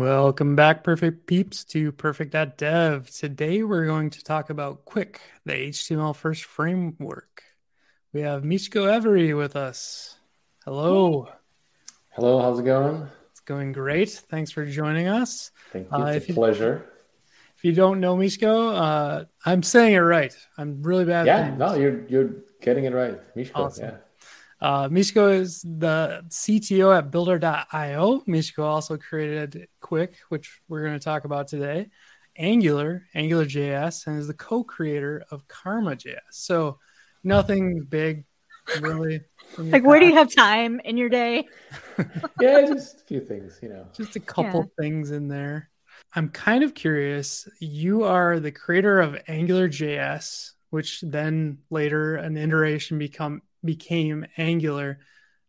Welcome back, Purrfect Peeps, to Purrfect.dev. Today we're going to talk about Qwik, the HTML first framework. We have Miško Hevery with us. Hello. Hello, how's it going? It's going great. Thanks for joining us. Thank you. Uh, it's a pleasure. if you don't know Miško, uh, I'm saying it right. I'm really bad. Yeah, no, you're you're getting it right, Miško. Awesome. Yeah. Uh, is the CTO at Builder.io. Miško also created Qwik, which we're going to talk about today, Angular, AngularJS, and is the co-creator of Karma.js. So nothing big, really. Like, where do you have time in your day? yeah, just a few things, you know. Just a couple yeah. things in there. I'm kind of curious. You are the creator of AngularJS, which then later an iteration become became Angular.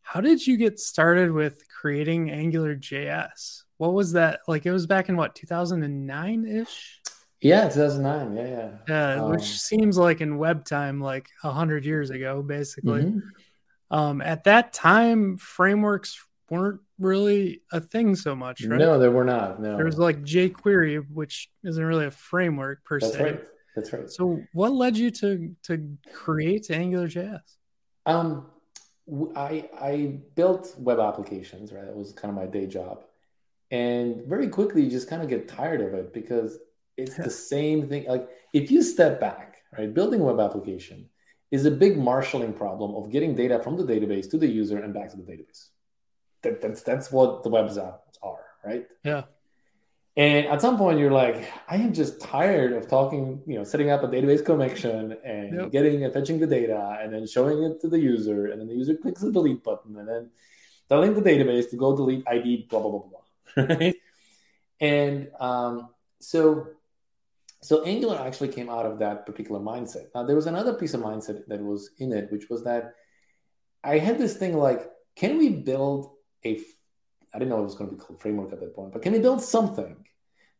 How did you get started with creating Angular JS? What was that like? It was back in what 2009 ish. Yeah, 2009. Yeah, yeah. Yeah, um, which seems like in web time, like a hundred years ago, basically. Mm-hmm. Um, at that time, frameworks weren't really a thing so much, right? No, they were not. No, there was like jQuery, which isn't really a framework per That's se. Right. That's right. So, what led you to to create Angular JS? Um, I I built web applications, right? That was kind of my day job, and very quickly you just kind of get tired of it because it's the same thing. Like if you step back, right, building a web application is a big marshaling problem of getting data from the database to the user and back to the database. That, that's that's what the web apps are, right? Yeah. And at some point, you're like, I am just tired of talking, you know, setting up a database connection and yep. getting and fetching the data and then showing it to the user. And then the user clicks the delete button and then telling the database to go delete ID, blah, blah, blah, blah. Right. and um, so, so Angular actually came out of that particular mindset. Now, there was another piece of mindset that was in it, which was that I had this thing like, can we build a I didn't know it was going to be called framework at that point, but can we build something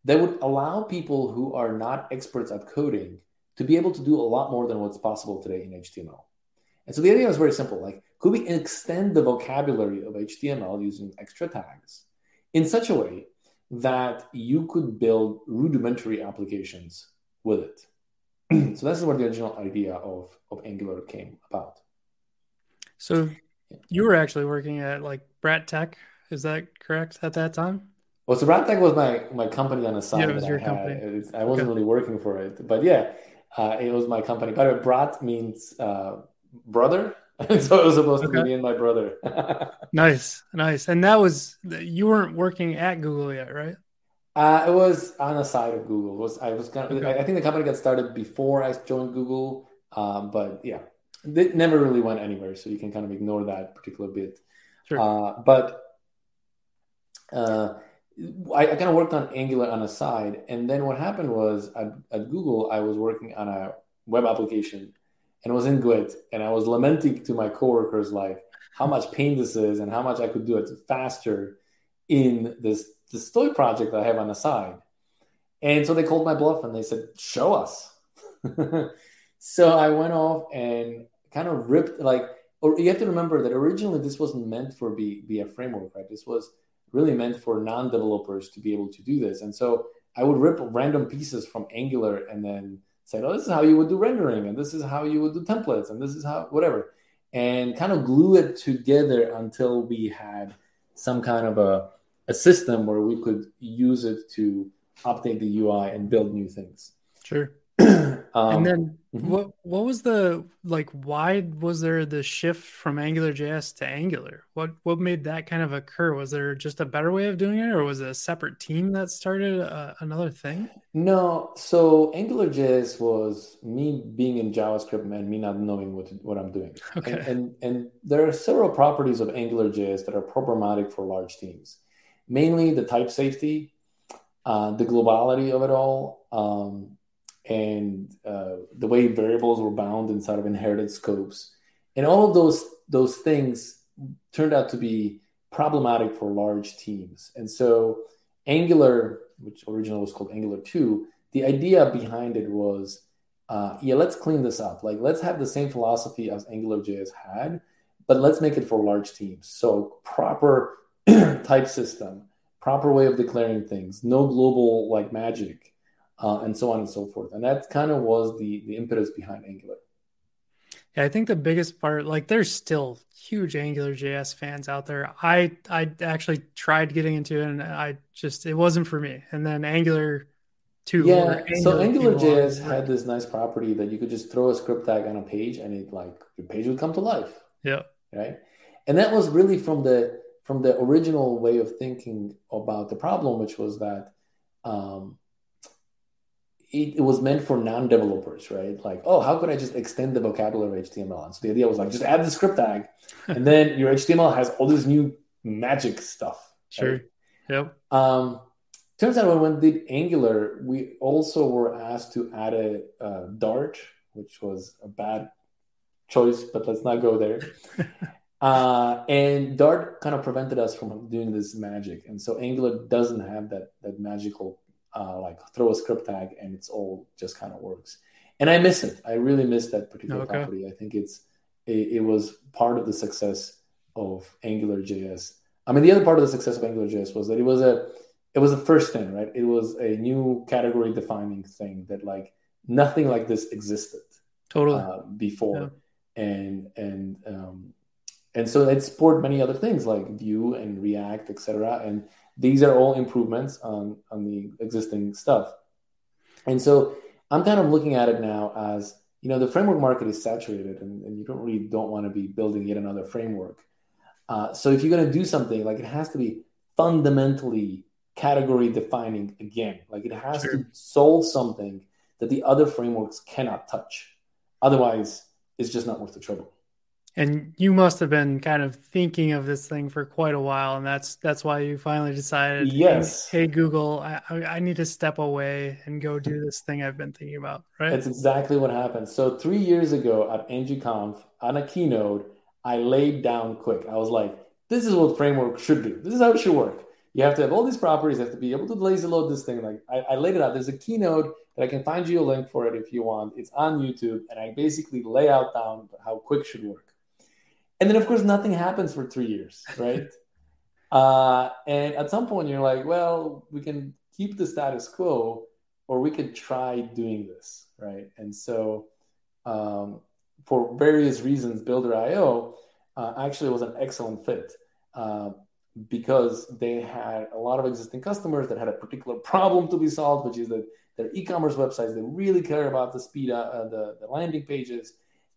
that would allow people who are not experts at coding to be able to do a lot more than what's possible today in HTML? And so the idea was very simple. Like, could we extend the vocabulary of HTML using extra tags in such a way that you could build rudimentary applications with it? so this is where the original idea of, of Angular came about. So you were actually working at like Brat Tech is that correct at that time? Well, so Tech was my my company on the side. Yeah, it was your I company. I wasn't okay. really working for it, but yeah, uh, it was my company. By the way, Brat means uh, brother, so it was supposed okay. to be me and my brother. nice, nice. And that was you weren't working at Google yet, right? Uh, it was on the side of Google. It was I was gonna, okay. I think the company got started before I joined Google, um, but yeah, it never really went anywhere. So you can kind of ignore that particular bit. Sure. Uh, but uh, I, I kind of worked on Angular on the side. And then what happened was at, at Google, I was working on a web application and it was in GWT. And I was lamenting to my coworkers, like, how much pain this is and how much I could do it faster in this, this toy project that I have on the side. And so they called my bluff and they said, show us. so I went off and kind of ripped, like, or you have to remember that originally this wasn't meant for be, be a framework, right? This was really meant for non-developers to be able to do this. And so I would rip random pieces from Angular and then say, oh, this is how you would do rendering, and this is how you would do templates, and this is how whatever, and kind of glue it together until we had some kind of a, a system where we could use it to update the UI and build new things. Sure. Um, and then mm-hmm. what what was the like why was there the shift from Angular JS to Angular? What what made that kind of occur? Was there just a better way of doing it or was it a separate team that started uh, another thing? No, so Angular JS was me being in JavaScript and me not knowing what what I'm doing. Okay. And, and and there are several properties of Angular JS that are problematic for large teams. Mainly the type safety, uh, the globality of it all. Um, and uh, the way variables were bound inside of inherited scopes, and all of those those things turned out to be problematic for large teams. And so Angular, which originally was called Angular 2, the idea behind it was, uh, yeah, let's clean this up. Like, let's have the same philosophy as AngularJS had, but let's make it for large teams. So proper type system, proper way of declaring things, no global like magic, uh, and so on and so forth. And that kind of was the the impetus behind Angular. Yeah, I think the biggest part, like, there's still huge Angular JS fans out there. I I actually tried getting into it, and I just it wasn't for me. And then Angular two. Yeah, Angular so Angular JS had this nice property that you could just throw a script tag on a page, and it like your page would come to life. Yeah. Right. And that was really from the from the original way of thinking about the problem, which was that um, it, it, was meant for non-developers, right? Like, oh, how could I just extend the vocabulary of HTML? And so the idea was like, just add the script tag, and then your HTML has all this new magic stuff. Sure. Right? Yep. Um, turns out when we did Angular, we also were asked to add a uh, Dart, which was a bad choice, but let's not go there. uh, and Dart kind of prevented us from doing this magic, and so Angular doesn't have that that magical uh, like throw a script tag and it's all just kind of works. And I miss it. I really miss that particular okay. property. I think it's it, it, was part of the success of Angular JS. I mean, the other part of the success of Angular JS was that it was a it was the first thing, right? It was a new category defining thing that like nothing like this existed totally uh, before, yeah. and and um, and so it supported many other things like Vue and React, etc. And these are all improvements on on the existing stuff. And so I'm kind of looking at it now as you know the framework market is saturated, and, and you don't really don't want to be building yet another framework. Uh, so if you're going to do something, like it has to be fundamentally category defining again. Like it has sure. to solve something that the other frameworks cannot touch. Otherwise, it's just not worth the trouble and you must have been kind of thinking of this thing for quite a while and that's that's why you finally decided yes. hey, google I, I need to step away and go do this thing i've been thinking about right? That's exactly what happened. So three years ago at ngconf on a keynote i laid down Qwik. I was like this is what framework should do this is how it should work. You have to have all these properties. You have to be able to lazy load this thing. Like I, I laid it out. There's a keynote that i can find you a link for it if you want. It's on youtube and i basically lay out down how Qwik should work and then of course nothing happens for three years right? Uh, and at some point you're like well we can keep the status quo or we could try doing this right? And so um, for various reasons builder.io uh, actually was an excellent fit uh, because they had a lot of existing customers that had a particular problem to be solved which is that their e-commerce websites they really care about the speed of uh, the, the landing pages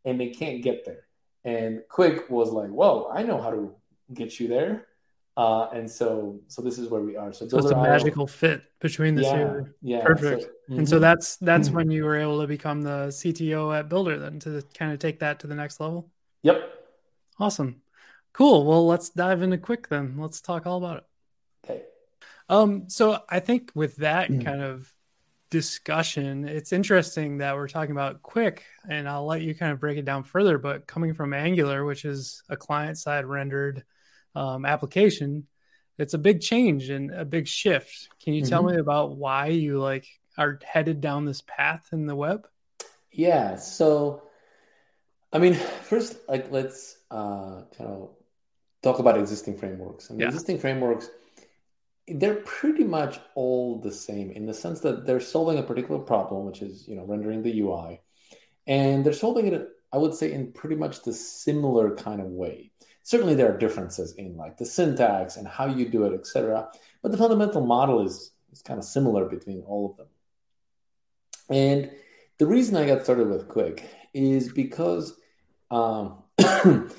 and they can't get there and Qwik was like, "Whoa, I know how to get you there." Uh, and so, so this is where we are. So, so it's a magical fit between the yeah, two. Yeah, perfect. So, mm-hmm. And so that's that's mm-hmm. when you were able to become the CTO at Builder, then to kind of take that to the next level. Yep. Awesome. Cool. Well, let's dive into Qwik then. Let's talk all about it. Okay. Um. So I think with that mm-hmm. kind of discussion, it's interesting that we're talking about Qwik, and I'll let you kind of break it down further. But coming from Angular, which is a client side rendered um, application, it's a big change and a big shift. Can you mm-hmm. tell me about why you like are headed down this path in the web? Yeah. So, I mean, first, like, let's uh, kind of talk about existing frameworks. And yeah. existing frameworks they're pretty much all the same in the sense that they're solving a particular problem, which is you know rendering the UI, and they're solving it, I would say, in pretty much the similar kind of way. Certainly, there are differences in like the syntax and how you do it, etc. But the fundamental model is is kind of similar between all of them. And the reason I got started with Qwik is because um,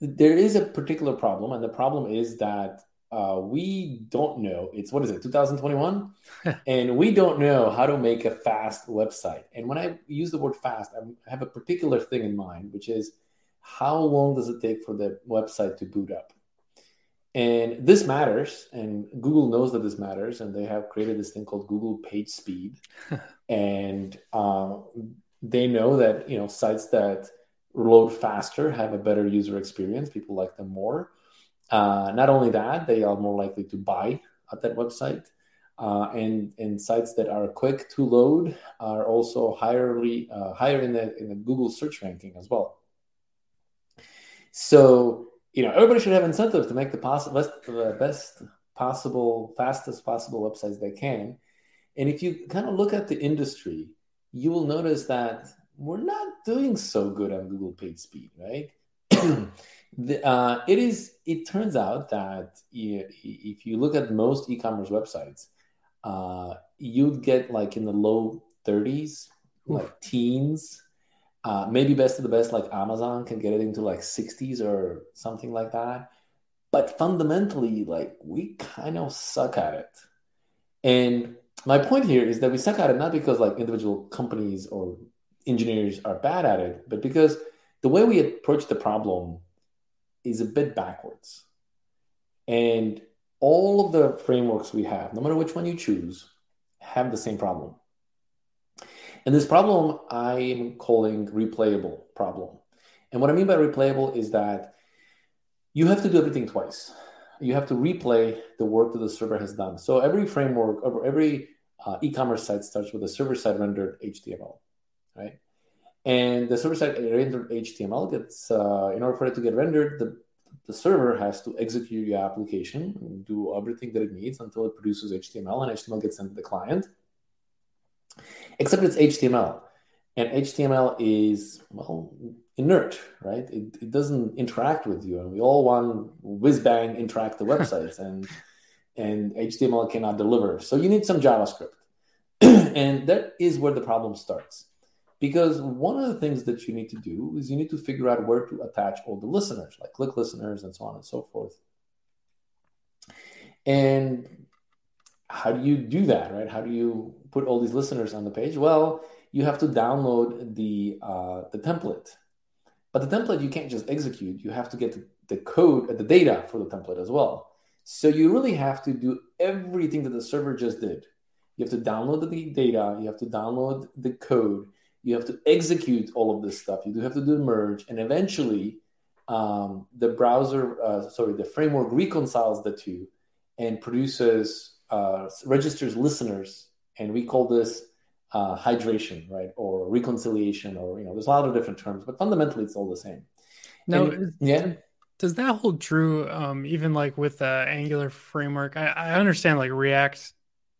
there is a particular problem, and the problem is that uh, we don't know. It's what is it, 2021? and we don't know how to make a fast website. And when I use the word fast, I have a particular thing in mind, which is how long does it take for the website to boot up? And this matters, and Google knows that this matters, and they have created this thing called Google Page Speed. and uh, they know that you know sites that load faster have a better user experience. People like them more. Uh, not only that, they are more likely to buy at that website. Uh, and and sites that are quick to load are also higherly uh, higher in the in the Google search ranking as well. So you know everybody should have incentive to make the possible best, the best possible, fastest possible websites they can. And if you kind of look at the industry, you will notice that we're not doing so good on Google page speed, right? the, uh, it is. It turns out that if you look at most e-commerce websites, uh, you'd get like in the low 30s, like teens. Uh, maybe best of the best, like Amazon can get it into like 60s or something like that. But fundamentally, like we kind of suck at it. And my point here is that we suck at it not because like individual companies or engineers are bad at it, but because the way we approach the problem is a bit backwards. And all of the frameworks we have, no matter which one you choose, have the same problem. And this problem I am calling replayable problem. And what I mean by replayable is that you have to do everything twice. You have to replay the work that the server has done. So every framework, every uh, e-commerce site starts with a server-side rendered HTML, right? And the server-side rendered HTML gets, uh, in order for it to get rendered, the, the server has to execute your application and do everything that it needs until it produces HTML, and HTML gets sent to the client. Except it's HTML, and HTML is well inert, right? It, it doesn't interact with you, and we all want whiz bang interact the websites, and and HTML cannot deliver. So you need some JavaScript. and that is where the problem starts. Because one of the things that you need to do is you need to figure out where to attach all the listeners, like click listeners and so on and so forth. And how do you do that, right? How do you put all these listeners on the page? Well, you have to download the uh, the template, but the template you can't just execute. You have to get the, the code, the data for the template as well. So you really have to do everything that the server just did. You have to download the data, you have to download the code, you have to execute all of this stuff. You do have to do merge, and eventually, um, the browser, uh, sorry, the framework reconciles the two and produces uh, registers listeners, and we call this uh, hydration, right, or reconciliation, or you know, there's a lot of different terms, but fundamentally, it's all the same. No, and, yeah does that hold true um, even like with the angular framework I, I, understand like react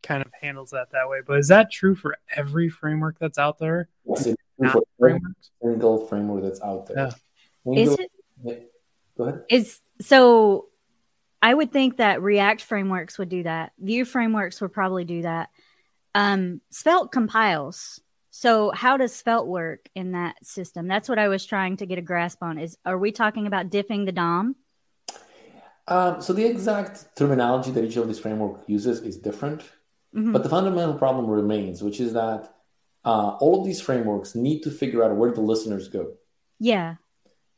kind of handles that that way. But is that true for every framework that's out there? Yes, for single framework that's out there. Yeah. is it go ahead. Is so i would think that react frameworks would do that. Vue frameworks would probably do that. Um, svelte compiles. So how does Svelte work in that system? That's what I was trying to get a grasp on. Is are we talking about diffing the DOM? Um, so the exact terminology that each of these framework uses is different, mm-hmm. but the fundamental problem remains, which is that uh, all of these frameworks need to figure out where the listeners go. Yeah.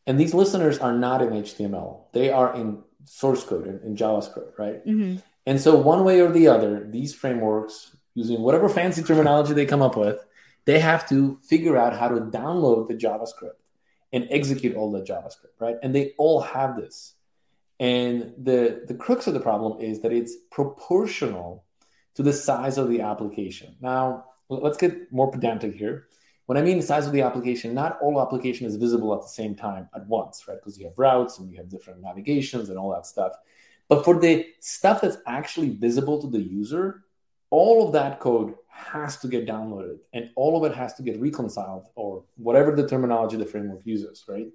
And these listeners are not in HTML; they are in source code in, in JavaScript, right? Mm-hmm. And so, one way or the other, these frameworks, using whatever fancy terminology they come up with, they have to figure out how to download the JavaScript and execute all the JavaScript, right? And they all have this. And the, the crux of the problem is that it's proportional to the size of the application. Now, let's get more pedantic here. When I mean the size of the application, not all application is visible at the same time at once, right? Because you have routes and you have different navigations and all that stuff. But for the stuff that's actually visible to the user, all of that code has to get downloaded and all of it has to get reconciled or whatever the terminology the framework uses, right?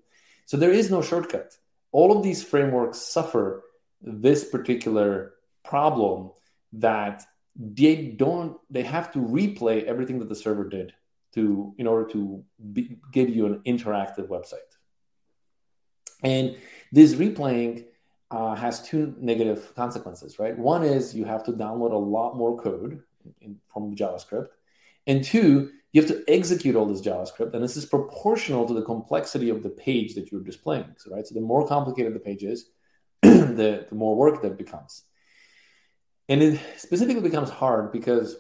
So there is no shortcut. All of these frameworks suffer this particular problem that they don't they have to replay everything that the server did to in order to be, give you an interactive website and this replaying uh, has two negative consequences, right? One is you have to download a lot more code in, from JavaScript, and two, you have to execute all this JavaScript, and this is proportional to the complexity of the page that you're displaying. So, right, so the more complicated the page is, the, the more work that becomes. And it specifically becomes hard because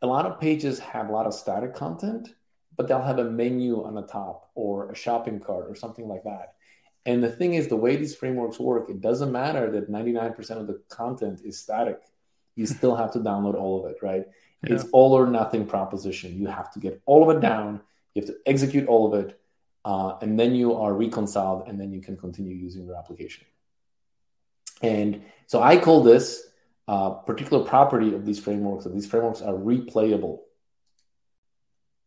a lot of pages have a lot of static content, but they'll have a menu on the top or a shopping cart or something like that. And the thing is, the way these frameworks work, it doesn't matter that 99% of the content is static. You still have to download all of it, right? Yeah. It's all or nothing proposition. You have to get all of it down. You have to execute all of it. Uh, and then you are reconciled and then you can continue using your application. And so I call this uh, particular property of these frameworks that these frameworks are replayable,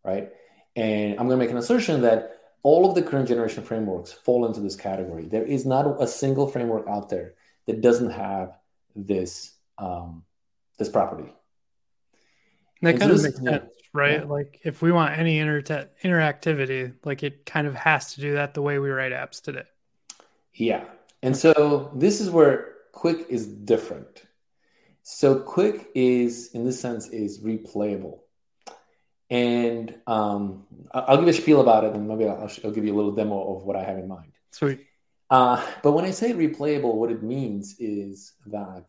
right? And I'm going to make an assertion that all of the current generation frameworks fall into this category. There is not a single framework out there that doesn't have this um, this property. And that and kind of makes sense, right? Yeah. Like if we want any inter- interactivity, like it kind of has to do that the way we write apps today. Yeah, and so this is where Qwik is different. So Qwik is, in this sense, is replayable. And um, I'll give a spiel about it, and maybe I'll, I'll, give you a little demo of what I have in mind. Sweet. Uh, but when I say replayable, what it means is that,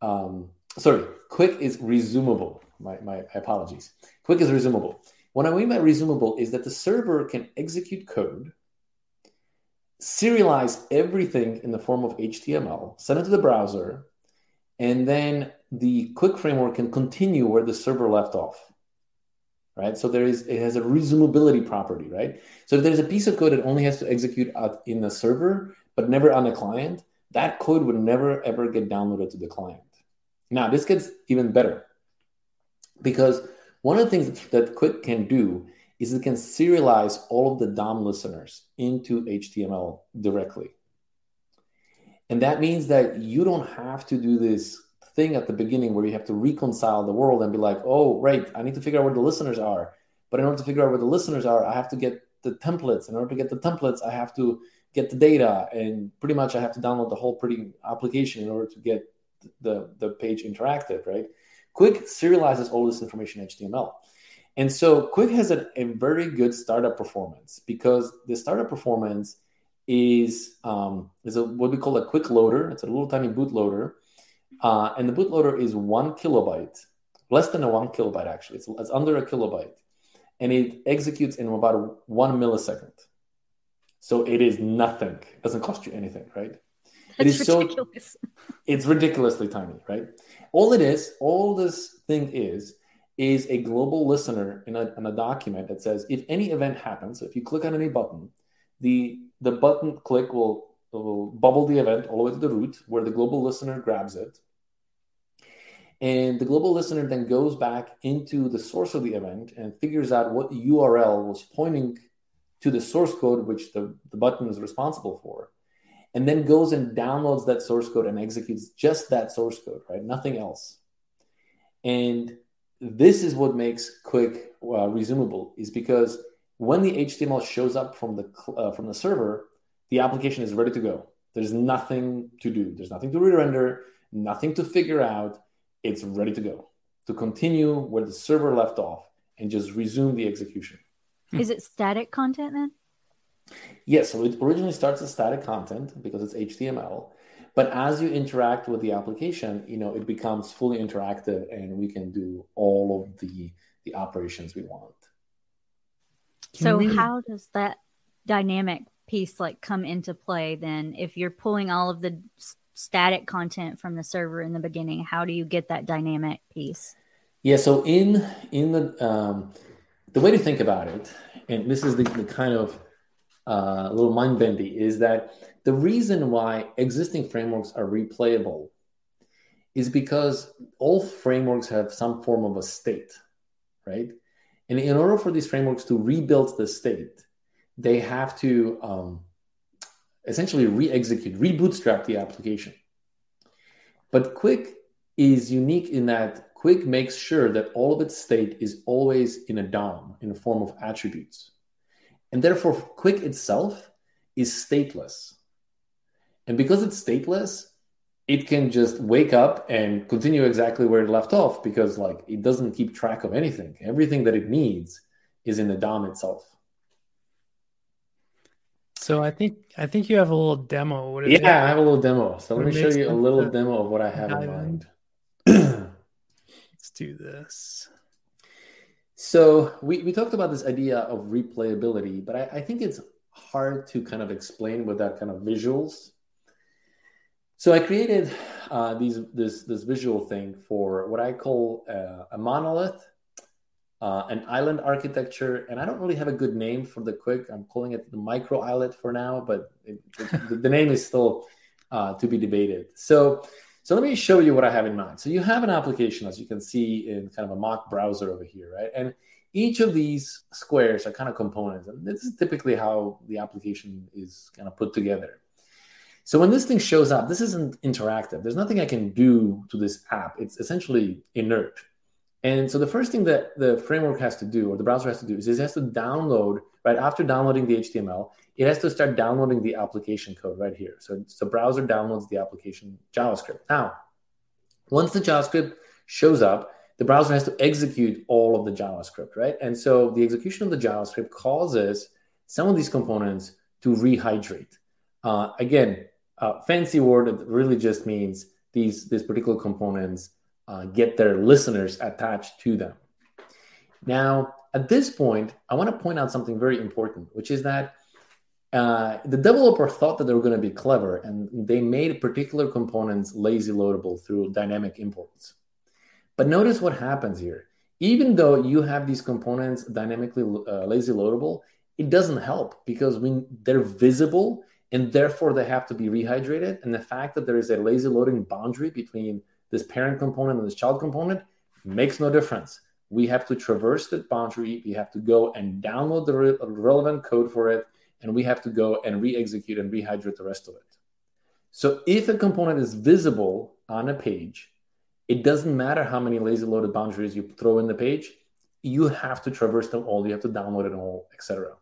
um, sorry, Qwik is resumable. My, my apologies. Qwik is resumable. What I mean by resumable is that the server can execute code, serialize everything in the form of HTML, send it to the browser, and then the Qwik framework can continue where the server left off right? So there is it has a resumability property right? So if there's a piece of code that only has to execute in the server but never on the client that code would never ever get downloaded to the client. Now this gets even better because one of the things that Qwik can do is it can serialize all of the dom listeners into html directly and that means that you don't have to do this thing at the beginning where you have to reconcile the world and be like, oh, right, I need to figure out where the listeners are. But in order to figure out where the listeners are, I have to get the templates. In order to get the templates, I have to get the data. And pretty much I have to download the whole pretty application in order to get the, the page interactive, right? Qwik serializes all this information in HTML. And so Qwik has a, a very good startup performance because the startup performance – is um, is a, what we call a Qwikloader. It's a little tiny bootloader, uh, and the bootloader is one kilobyte, less than a one kilobyte actually. It's, it's under a kilobyte, and it executes in about one millisecond. So it is nothing. It doesn't cost you anything, right? That's it is ridiculous. so it's ridiculously tiny, right? All it is, all this thing is, is a global listener in a, in a document that says if any event happens, so if you click on any button, the the button click will, will bubble the event all the way to the root where the global listener grabs it. And the global listener then goes back into the source of the event and figures out what URL was pointing to the source code, which the, the button is responsible for, and then goes and downloads that source code and executes just that source code, right? Nothing else. And this is what makes Qwik uh, resumable, is because when the HTML shows up from the uh, from the server, the application is ready to go. There's nothing to do. There's nothing to re-render, nothing to figure out. It's ready to go to continue where the server left off and just resume the execution. Is it static content then? Yes. So it originally starts as static content because it's HTML. But as you interact with the application, you know, it becomes fully interactive and we can do all of the, the operations we want. Can so we... how does that dynamic piece like come into play then? If you're pulling all of the static content from the server in the beginning how do you get that dynamic piece? Yeah so in in the um the way to think about it and this is the, the kind of uh, little mind bendy is that the reason why existing frameworks are replayable is because all frameworks have some form of a state right and in order for these frameworks to rebuild the state, they have to um, essentially re-execute, re-bootstrap the application. But Qwik is unique in that Qwik makes sure that all of its state is always in a DOM, in a form of attributes. And therefore, Qwik itself is stateless. And because it's stateless, it can just wake up and continue exactly where it left off because like it doesn't keep track of anything. Everything that it needs is in the dom itself. So i think i think you have a little demo. Yeah it? i have a little demo. So let me show you a little demo of what i have in mind. Let's do this. So we, we talked about this idea of replayability but I, I think it's hard to kind of explain without kind of visuals so I created uh, these this this visual thing for what I call uh, a monolith, uh, an island architecture, and I don't really have a good name for the Qwik. I'm calling it the micro islet for now, but it, the, name is still uh, to be debated. So So let me show you what I have in mind. So you have an application, as you can see in kind of a mock browser over here, right? And each of these squares are kind of components. And this is typically how the application is kind of put together. So when this thing shows up, this isn't interactive. There's nothing I can do to this app. It's essentially inert. And so the first thing that the framework has to do, or the browser has to do, is it has to download, right after downloading the HTML, it has to start downloading the application code right here. So the browser downloads the application JavaScript. Now, once the JavaScript shows up, the browser has to execute all of the JavaScript, right? And so the execution of the JavaScript causes some of these components to rehydrate. Uh, again, uh, fancy word that really just means these these particular components uh, get their listeners attached to them. Now, at this point, I want to point out something very important, which is that uh, the developer thought that they were going to be clever and they made particular components lazy loadable through dynamic imports. But notice what happens here. Even though you have these components dynamically uh, lazy loadable, it doesn't help because when they're visible and therefore they have to be rehydrated. And the fact that there is a lazy loading boundary between this parent component and this child component makes no difference. We have to traverse that boundary. We have to go and download the re- relevant code for it and we have to go and re-execute and rehydrate the rest of it. So if a component is visible on a page, it doesn't matter how many lazy loaded boundaries you throw in the page, you have to traverse them all, you have to download it all, etc.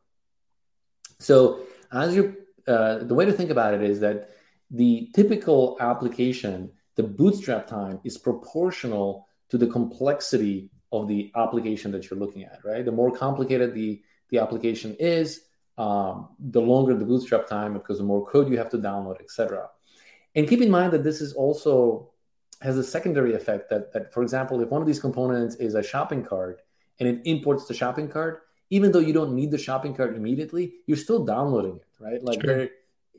So as you uh, the way to think about it is that the typical application, the bootstrap time is proportional to the complexity of the application that you're looking at, right? The more complicated the, the application is, um, the longer the bootstrap time because the more code you have to download, etc. And keep in mind that this is also has a secondary effect that, that, for example, if one of these components is a shopping cart and it imports the shopping cart, even though you don't need the shopping cart immediately, you're still downloading it, right? Like sure. there,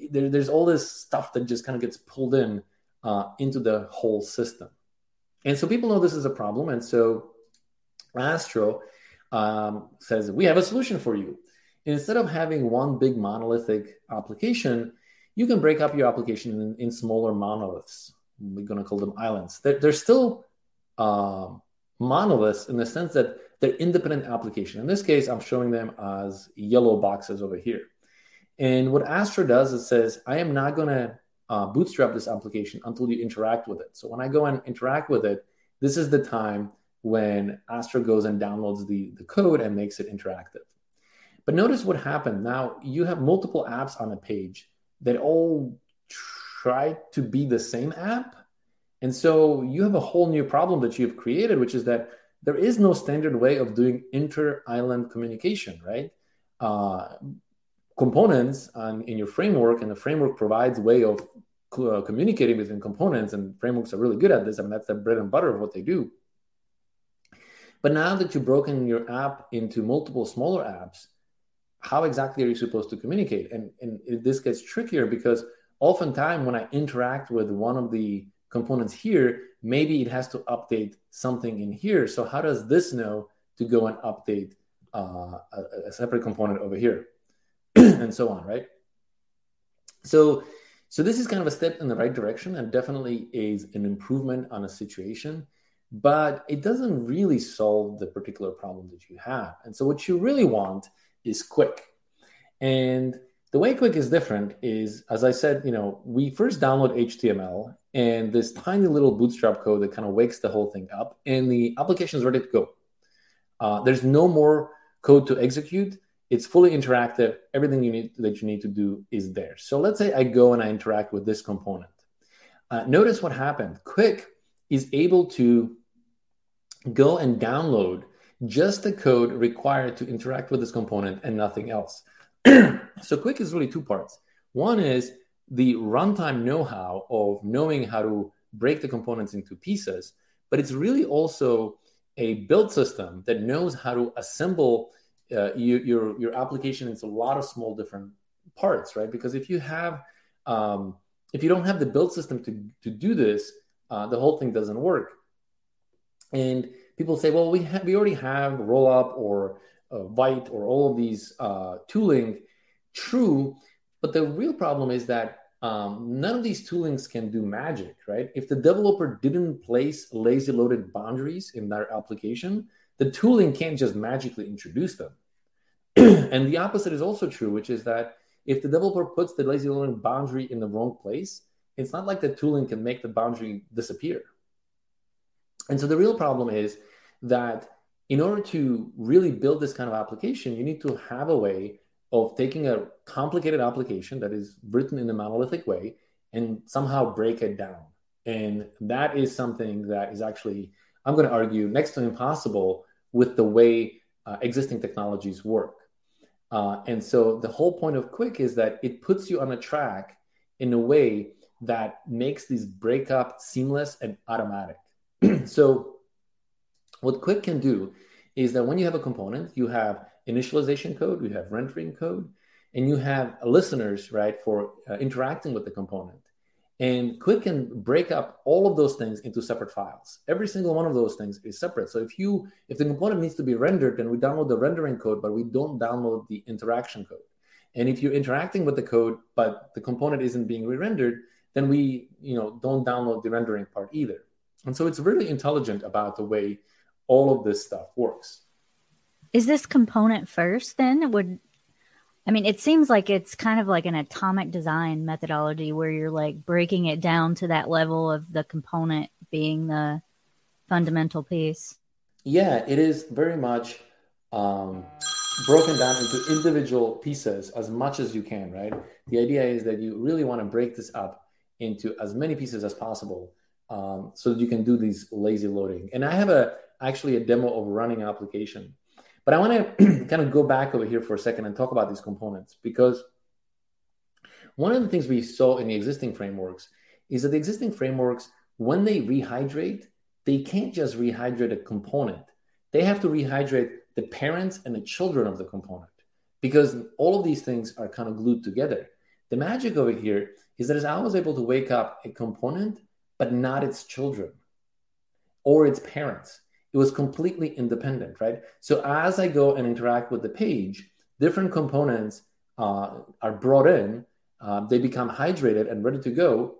there, there's all this stuff that just kind of gets pulled in uh, into the whole system. And so people know this is a problem. And so Astro um, says, we have a solution for you instead of having one big monolithic application, you can break up your application in, in smaller monoliths. We're going to call them islands. They're, they're still uh, monoliths in the sense that they're independent application. In this case, I'm showing them as yellow boxes over here. And what Astro does is says, I am not going to uh, bootstrap this application until you interact with it. So when I go and interact with it, this is the time when Astro goes and downloads the, the code and makes it interactive. But notice what happened. Now you have multiple apps on a page that all try to be the same app. And so you have a whole new problem that you've created, which is that there is no standard way of doing inter island communication, right? Uh, components on, in your framework, and the framework provides way of uh, communicating between components, and frameworks are really good at this. I mean, that's the bread and butter of what they do. But now that you've broken your app into multiple smaller apps, how exactly are you supposed to communicate? And, and this gets trickier because oftentimes when I interact with one of the components here, maybe it has to update something in here. So how does this know to go and update uh, a, a, separate component over here, and so on, right? So, so this is kind of a step in the right direction, and definitely is an improvement on a situation, but it doesn't really solve the particular problem that you have. And so, what you really want is Qwik. And the way Qwik is different is, as I said, you know, we first download HTML and this tiny little bootstrap code that kind of wakes the whole thing up, and the application is ready to go. Uh, there's no more code to execute. It's fully interactive. Everything you need that you need to do is there. So let's say I go and I interact with this component. Uh, notice what happened. Qwik is able to go and download just the code required to interact with this component and nothing else. so Qwik is really two parts. One is the runtime know-how of knowing how to break the components into pieces, but it's really also a build system that knows how to assemble uh, your, your, your application into a lot of small different parts, right? Because if you have um, if you don't have the build system to, to do this, uh, the whole thing doesn't work. And people say, well, we we already have Rollup or uh, Vite or all of these uh, tooling. True, but the real problem is that um, none of these toolings can do magic, right? If the developer didn't place lazy loaded boundaries in their application, the tooling can't just magically introduce them. and the opposite is also true, which is that if the developer puts the lazy loading boundary in the wrong place, it's not like the tooling can make the boundary disappear. And so the real problem is that in order to really build this kind of application, you need to have a way of taking a complicated application that is written in a monolithic way and somehow break it down. And that is something that is actually, I'm going to argue, next to impossible with the way uh, existing technologies work. Uh, and so the whole point of Qwik is that it puts you on a track in a way that makes these breakup seamless and automatic. so what Qwik can do is that when you have a component, you have initialization code, you have rendering code, and you have listeners, right, for uh, interacting with the component. And Qwik can break up all of those things into separate files. Every single one of those things is separate. So if you if the component needs to be rendered, then we download the rendering code, but we don't download the interaction code. And if you're interacting with the code, but the component isn't being re-rendered, then we you know don't download the rendering part either. And so it's really intelligent about the way all of this stuff works. Is this component first then? Would I mean, it seems like it's kind of like an atomic design methodology where you're like breaking it down to that level of the component being the fundamental piece. Yeah, it is very much um, broken down into individual pieces as much as you can, right? The idea is that you really want to break this up into as many pieces as possible um, so that you can do these lazy loading. And I have a actually a demo of running application but I want to kind of go back over here for a second and talk about these components because one of the things we saw in the existing frameworks is that the existing frameworks, when they rehydrate, they can't just rehydrate a component. They have to rehydrate the parents and the children of the component because all of these things are kind of glued together. The magic over here is that I was able to wake up a component, but not its children or its parents it was completely independent, right? So as I go and interact with the page, different components uh, are brought in, uh, they become hydrated and ready to go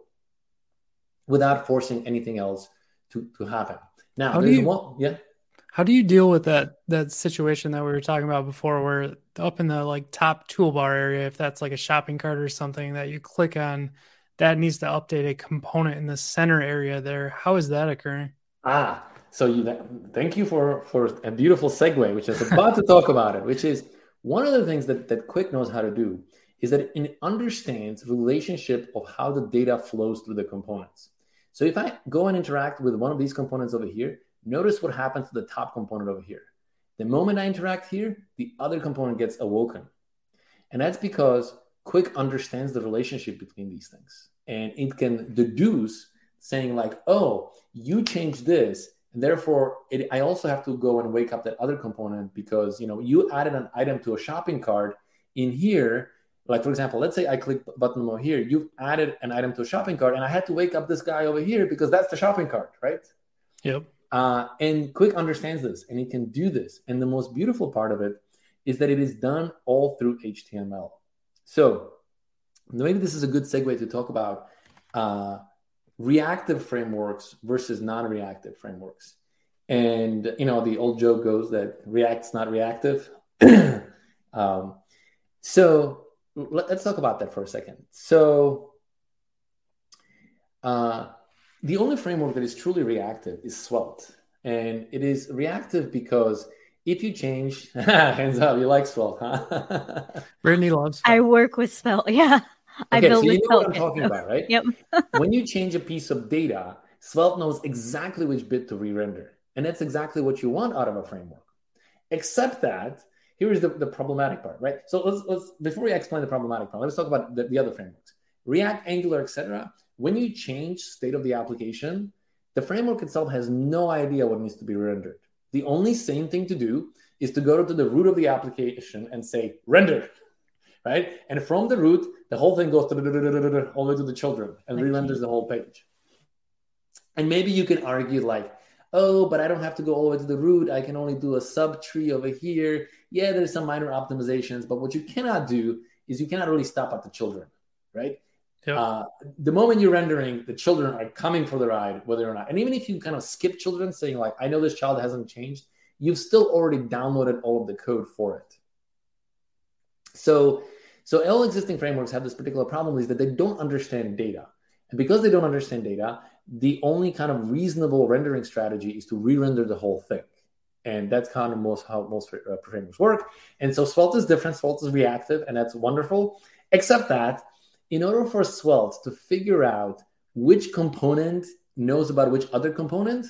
without forcing anything else to, to happen. Now, how do you, one, yeah. How do you deal with that that situation that we were talking about before, where up in the like top toolbar area, if that's like a shopping cart or something that you click on, that needs to update a component in the center area there. How is that occurring? Ah, so you, thank you for for a beautiful segue, which is about to talk about it, which is one of the things that, that Qwik knows how to do is that it understands relationship of how the data flows through the components. So if I go and interact with one of these components over here, notice what happens to the top component over here. The moment I interact here, the other component gets awoken. And that's because Qwik understands the relationship between these things. And it can deduce saying like, oh, you change this and therefore it, i also have to go and wake up that other component because you know you added an item to a shopping cart in here. Like for example let's say i click button over here. You've added an item to a shopping cart and i had to wake up this guy over here because that's the shopping cart right? Yep. Uh, and Qwik understands this and it can do this. And the most beautiful part of it is that it is done all through html so maybe this is a good segue to talk about uh, reactive frameworks versus non-reactive frameworks. And you know, the old joke goes that React's not reactive. um, so let, us talk about that for a second. So uh, the only framework that is truly reactive is Svelte, and it is reactive because if you change, hands up, you like Svelte, huh? Brittany loves. Svelte. I work with Svelte, yeah. Okay, I so you know what I'm talking about, right? Yep. when you change a piece of data, Svelte knows exactly which bit to re-render. And that's exactly what you want out of a framework. Except that here is the, the problematic part, right? So let's let's before we explain the problematic part, let's talk about the, the other frameworks. React, Angular, etc. When you change state of the application, the framework itself has no idea what needs to be rendered. The only sane thing to do is to go to the root of the application and say render right? And from the root, the whole thing goes all the way to the children and re-renders the whole page. And maybe you can argue like, oh, but I don't have to go all the way to the root. I can only do a subtree over here. Yeah, there's some minor optimizations, but what you cannot do is you cannot really stop at the children, right? Yep. Uh, the moment you're rendering, the children are coming for the ride, whether or not. And even if you kind of skip children, saying like, "I know this child hasn't changed," you've still already downloaded all of the code for it. So, so all existing frameworks have this particular problem is that they don't understand data, and because they don't understand data, the only kind of reasonable rendering strategy is to re-render the whole thing. And that's kind of most how most uh, frameworks work. And so Svelte is different. Svelte is reactive, and that's wonderful. Except that in order for Svelte to figure out which component knows about which other component,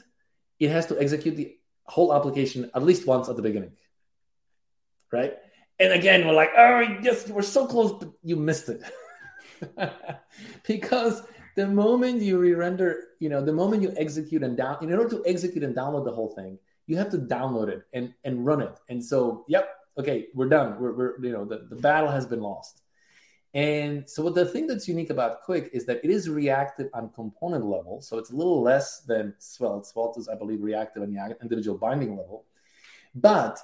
it has to execute the whole application at least once at the beginning. Right? And again, we're like, oh, yes, you were so close, but you missed it. because the moment you re-render, you know, the moment you execute and down, in order to execute and download the whole thing, you have to download it and, and run it. And so, yep, okay, we're done. We're, we're you know, the, the battle has been lost. And so, what the thing that's unique about Qwik is that it is reactive on component level. So it's a little less than Svelte. Svelte is, I believe, reactive on the individual binding level, but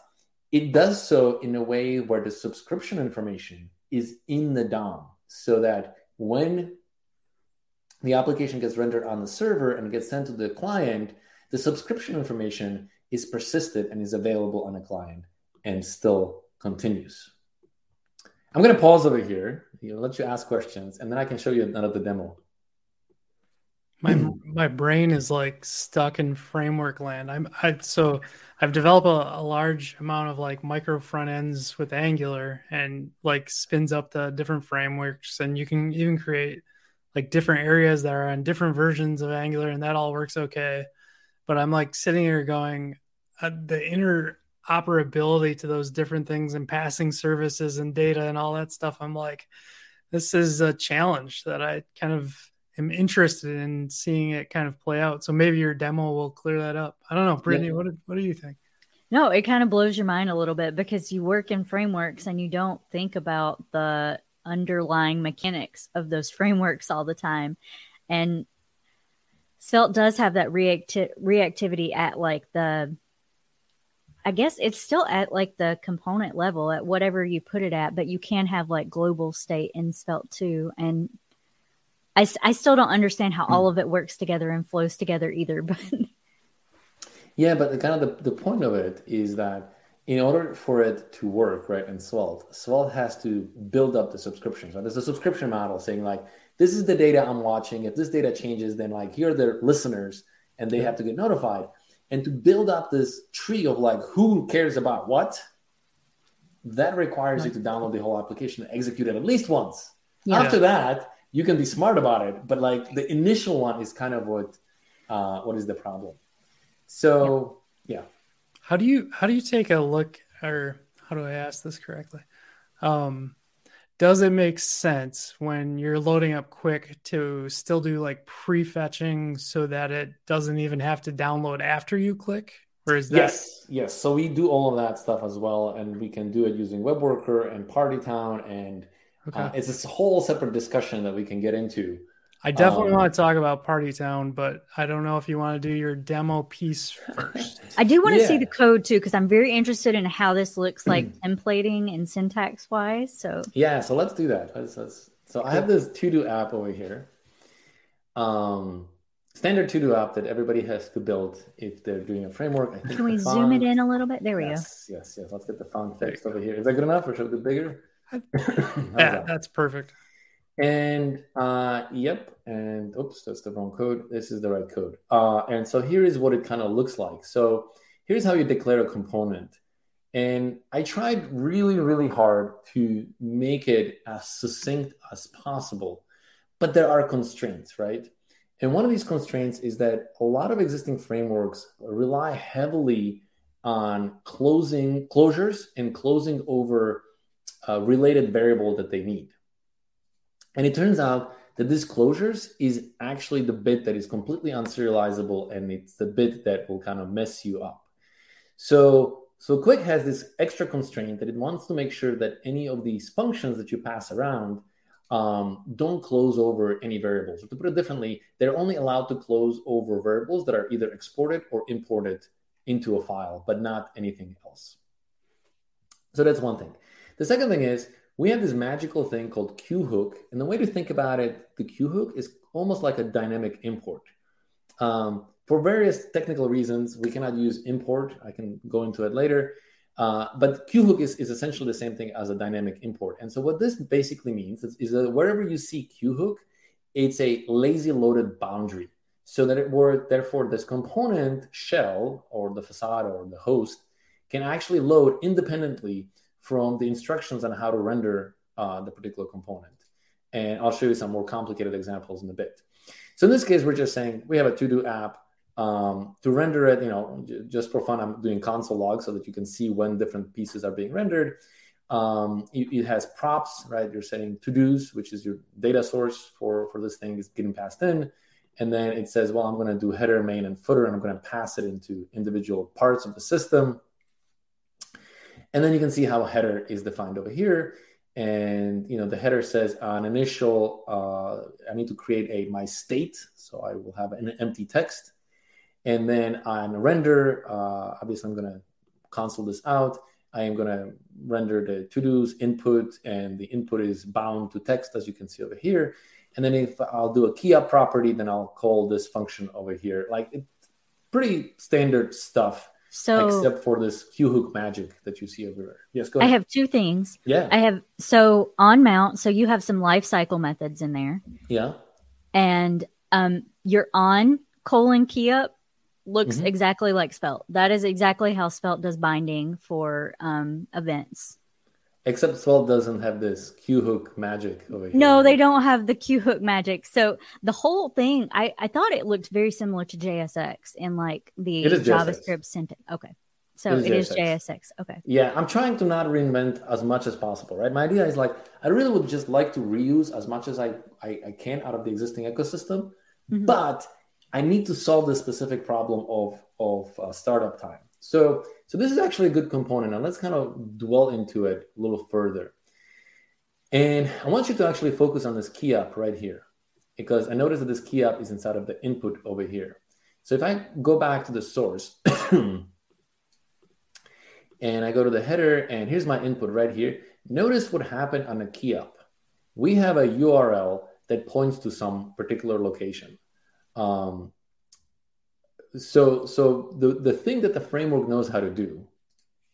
it does so in a way where the subscription information is in the DOM, so that when the application gets rendered on the server and gets sent to the client, the subscription information is persisted and is available on the client and still continues. I'm going to pause over here. Let you ask questions, and then I can show you another demo. My my brain is like stuck in framework land. I'm I so I've developed a, a, large amount of like micro front ends with Angular, and like spins up the different frameworks, and you can even create like different areas that are on different versions of Angular, and that all works okay. But I'm like sitting here going, uh, the inner operability to those different things and passing services and data and all that stuff i'm like this is a challenge that i kind of am interested in seeing it kind of play out so maybe your demo will clear that up i don't know brittany yeah. what, what do you think no it kind of blows your mind a little bit because you work in frameworks and you don't think about the underlying mechanics of those frameworks all the time and Svelte does have that reacti- reactivity at like the I guess it's still at like the component level at whatever you put it at, but you can have like global state in Svelte too. And I, I still don't understand how hmm. all of it works together and flows together either. But yeah, but the kind of the, the point of it is that in order for it to work, right, in Svelte, Svelte has to build up the subscriptions. Right? There's a subscription model saying like, this is the data I'm watching. If this data changes, then like here are the listeners and they have to get notified and to build up this tree of like who cares about what that requires you to download the whole application and execute it at least once yeah. after that you can be smart about it but like the initial one is kind of what uh, what is the problem. So yeah. how do you how do you take a look or how do i ask this correctly? Um does it make sense when you're loading up Qwik to still do like prefetching so that it doesn't even have to download after you click? Or is that yes yes. So we do all of that stuff as well and we can do it using webworker and Partytown and okay. uh, it's this whole separate discussion that we can get into I definitely um, want to talk about Partytown, but I don't know if you want to do your demo piece first. I do want to yeah. see the code too, because I'm very interested in how this looks like templating and syntax wise. So yeah, so let's do that. Let's, let's, so cool. I have this to do app over here. Um, standard to do app that everybody has to build if they're doing a framework. Can we zoom it in a little bit? There we yes, go. Yes, yes. Let's get the font fixed over here. Is that good enough, or should it be bigger? Yeah, that? that's perfect. And uh, yep, and oops, that's the wrong code. This is the right code. Uh, and so here is what it kind of looks like. So here's how you declare a component. And I tried really, really hard to make it as succinct as possible, but there are constraints, right? And one of these constraints is that a lot of existing frameworks rely heavily on closing closures and closing over a related variable that they need. And it turns out that this closures is actually the bit that is completely unserializable and it's the bit that will kind of mess you up. So, so Qwik has this extra constraint that it wants to make sure that any of these functions that you pass around um, don't close over any variables. Or to put it differently, they're only allowed to close over variables that are either exported or imported into a file, but not anything else. So that's one thing. The second thing is we have this magical thing called Q-hook. And the way to think about it, the Q-hook is almost like a dynamic import. Um, for various technical reasons, we cannot use import. I can go into it later. Uh, but Q-hook is, is essentially the same thing as a dynamic import. And so what this basically means is, is that wherever you see Q-hook, it's a lazy loaded boundary. So that it were therefore this component shell or the facade or the host can actually load independently from the instructions on how to render uh, the particular component. And I'll show you some more complicated examples in a bit. So in this case, we're just saying we have a to-do app um, to render it, you know, just for fun, I'm doing console log so that you can see when different pieces are being rendered. Um, it, it, has props, right? You're setting to-dos, which is your data source for, for this thing is getting passed in. And then it says, well, I'm going to do header, main, and footer, and I'm going to pass it into individual parts of the system. And then you can see how a header is defined over here. And you know the header says an initial. Uh, I need to create a my state, so I will have an empty text. And then on render, uh, obviously I'm to console this out. I am to render the to-dos input, and the input is bound to text, as you can see over here. And then if I'll do a key up property, then I'll call this function over here. Like pretty standard stuff. So except for this Q hook magic that you see everywhere. Yes, go ahead. I have two things. Yeah. I have so on mount, so you have some life cycle methods in there. Yeah. And um your on colon key up looks mm-hmm. exactly like Svelte. That is exactly how Svelte does binding for um, events. Except Svelte doesn't have this Q hook magic over here. No, they don't have the Q hook magic. So the whole thing, I, I thought it looked very similar to JSX in like the JavaScript syntax. Okay. So it is, it JSX. is JSX. Okay. Yeah, I'm trying to not reinvent as much as possible, right? My idea is like I really would just like to reuse as much as I, I, I can out of the existing ecosystem, mm-hmm. but I need to solve the specific problem of of uh, startup time. So so this is actually a good component, and let's kind of dwell into it a little further. And I want you to actually focus on this key up right here, because I notice that this key up is inside of the input over here. So if I go back to the source and I go to the header, and here's my input right here, notice what happened on the key up. We have a URL that points to some particular location. Um, so so the, the thing that the framework knows how to do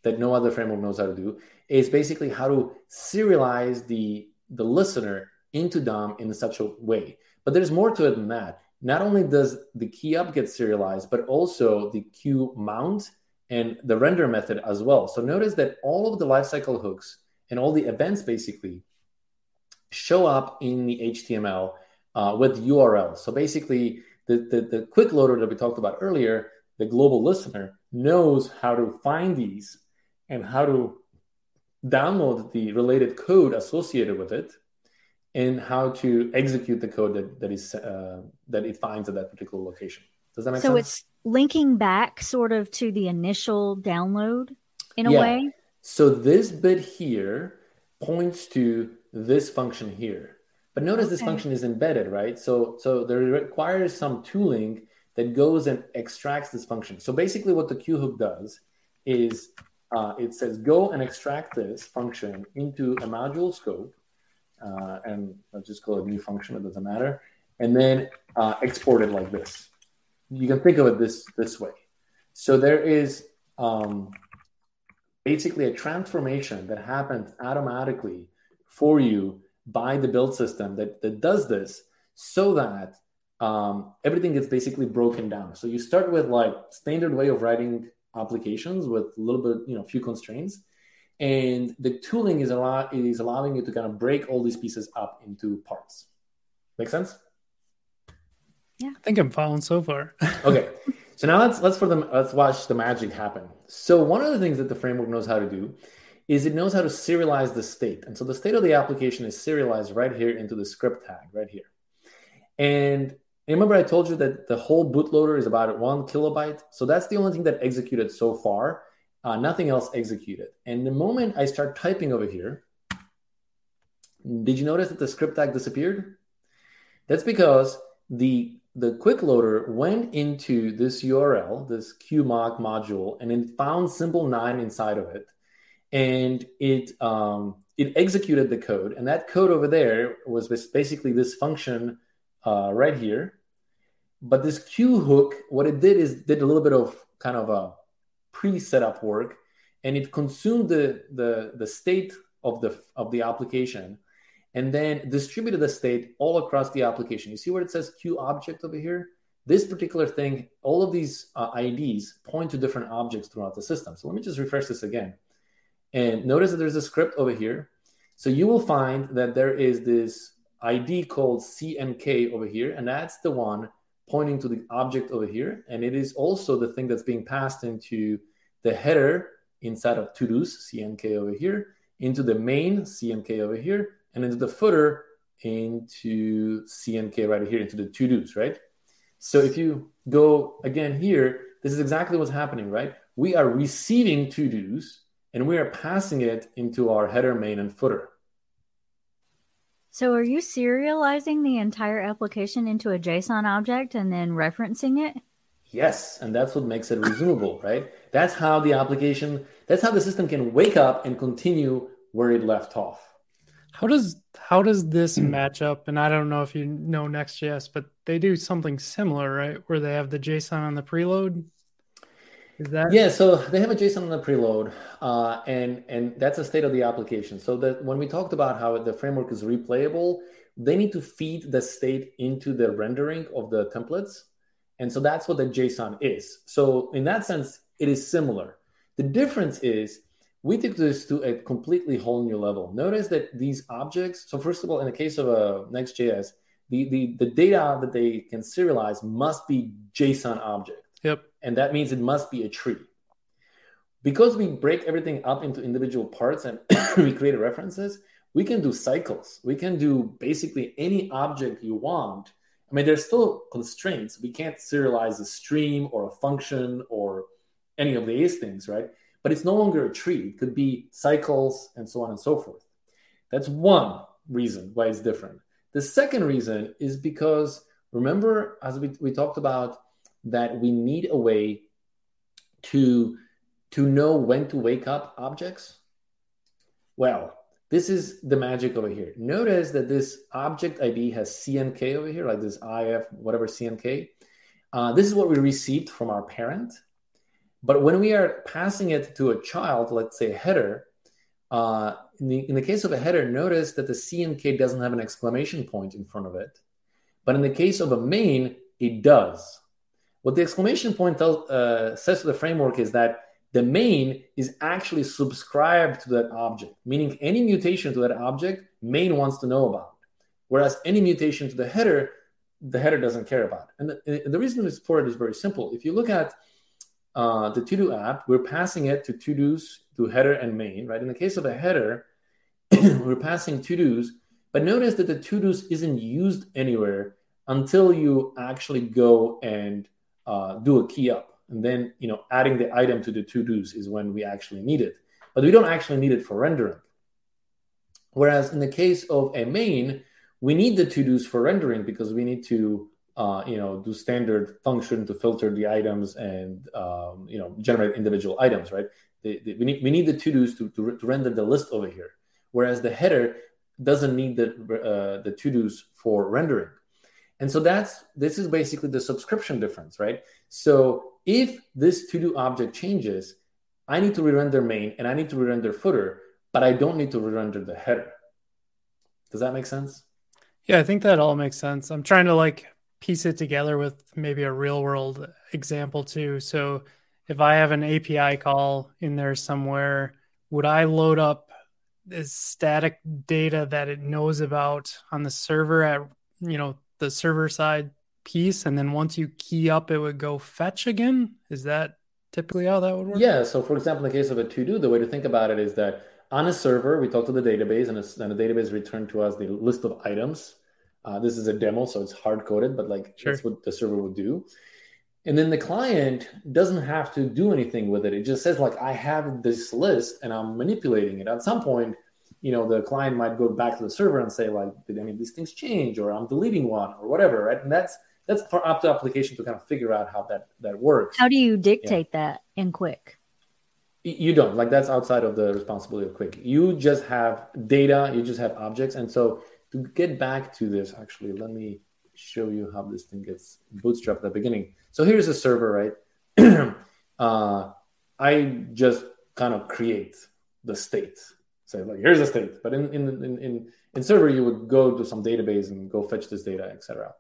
that no other framework knows how to do is basically how to serialize the the listener into DOM in such a way. But there's more to it than that. Not only does the key up get serialized, but also the queue mount and the render method as well. So notice that all of the lifecycle hooks and all the events basically show up in the HTML uh, with URLs. So basically, the, the, the Qwikloader that we talked about earlier, the global listener, knows how to find these and how to download the related code associated with it and how to execute the code that, that is uh, that it finds at that particular location. Does that make so sense? So it's linking back sort of to the initial download in a yeah. way. So this bit here points to this function here. But notice okay. this function is embedded, right? So, so there requires some tooling that goes and extracts this function. So basically what the Q-hook does is uh, it says go and extract this function into a module scope. Uh, and I'll just call it new function, it doesn't matter. And then uh, export it like this. You can think of it this, this way. So there is um, basically a transformation that happens automatically for you by the build system that, that does this so that um, everything gets basically broken down. So you start with like standard way of writing applications with a little bit, you know, few constraints. And the tooling is, allow- is allowing you to kind of break all these pieces up into parts. Make sense? Yeah. I think I'm following so far. okay. So now let's let's for them let's watch the magic happen. So one of the things that the framework knows how to do is it knows how to serialize the state. And so the state of the application is serialized right here into the script tag right here. And remember I told you that the whole bootloader is about one kilobyte. So that's the only thing that executed so far. Uh, nothing else executed. And the moment I start typing over here, did you notice that the script tag disappeared? That's because the the Qwikloader went into this URL, this QMOC module, and it found symbol nine inside of it and it um, it executed the code, and that code over there was basically this function uh, right here. But this Q hook, what it did is did a little bit of kind of a pre-setup work, and it consumed the the the state of the of the application, and then distributed the state all across the application. You see where it says Q object over here? This particular thing, all of these uh, IDs point to different objects throughout the system. So let me just refresh this again. And notice that there's a script over here. So you will find that there is this ID called CNK over here, and that's the one pointing to the object over here. And it is also the thing that's being passed into the header inside of to-dos, CNK over here, into the main, CNK over here, and into the footer, into CNK right here, into the to-dos, right? So if you go again here, this is exactly what's happening, right? We are receiving to-dos and we are passing it into our header, main, and footer. So are you serializing the entire application into a JSON object and then referencing it? Yes, and that's what makes it resumable, right? That's how the application, that's how the system can wake up and continue where it left off. How does how does this match up? And I don't know if you know Next.js, but they do something similar, right? Where they have the JSON on the preload. Is that yeah? So they have a JSON on the preload, uh, and and that's a state of the application. So that when we talked about how the framework is replayable, they need to feed the state into the rendering of the templates, and so that's what the JSON is. So in that sense, it is similar. The difference is we took this to a completely whole new level. Notice that these objects. So first of all, in the case of a uh, Next.js, the, the the data that they can serialize must be JSON object. Yep. And that means it must be a tree. Because we break everything up into individual parts and we create references, we can do cycles. We can do basically any object you want. I mean, there's still constraints. We can't serialize a stream or a function or any of these things, right? But it's no longer a tree. It could be cycles and so on and so forth. That's one reason why it's different. The second reason is because remember, as we, we talked about that we need a way to to know when to wake up objects? Well this is the magic over here. Notice that this object id has cnk over here like this if whatever cnk uh, this is what we received from our parent. But when we are passing it to a child let's say a header uh, in, the, in the case of a header notice that the cnk doesn't have an exclamation point in front of it. But in the case of a main it does what the exclamation point tells, uh, says to the framework is that the main is actually subscribed to that object, meaning any mutation to that object, main wants to know about. Whereas any mutation to the header, the header doesn't care about. And the, the reason for it is very simple. If you look at uh, the to-do app, we're passing it to to-dos, to header and main, right? In the case of a header, we're passing to-dos, but notice that the to-dos isn't used anywhere until you actually go and uh, do a key up. And then, you know, adding the item to the to dos is when we actually need it. But we don't actually need it for rendering. Whereas in the case of a main, we need the to dos for rendering because we need to, uh, you know, do standard function to filter the items and, um, you know, generate individual items, right? The, the, we, need, we need the to dos to, to, to render the list over here. Whereas the header doesn't need the, uh, the to dos for rendering. And so that's this is basically the subscription difference, right? So if this to-do object changes, I need to re-render main and I need to re-render footer, but I don't need to re-render the header. Does that make sense? Yeah, I think that all makes sense. I'm trying to like piece it together with maybe a real world example too. So if I have an API call in there somewhere, would I load up this static data that it knows about on the server at you know the server side piece and then once you key up it would go fetch again? Is that typically how that would work? Yeah so for example in the case of a to-do the way to think about it is that on a server we talk to the database and, and the database returned to us the list of items. Uh, this is a demo so it's hard coded but like sure. that's what the server would do. And then the client doesn't have to do anything with it. It just says like i have this list and i'm manipulating it. At some point you know the client might go back to the server and say like did any of these things change or i'm deleting one or whatever right and that's that's for up to application to kind of figure out how that that works how do you dictate yeah. that in Qwik You don't like that's outside of the responsibility of Qwik You just have data, you just have objects. And so to get back to this, actually, let me show you how this thing gets bootstrapped at the beginning. So here's a server, right? uh, I just kind of create the state. Say like, here's the state. But in in in in, server, you would go to some database and go fetch this data, etc.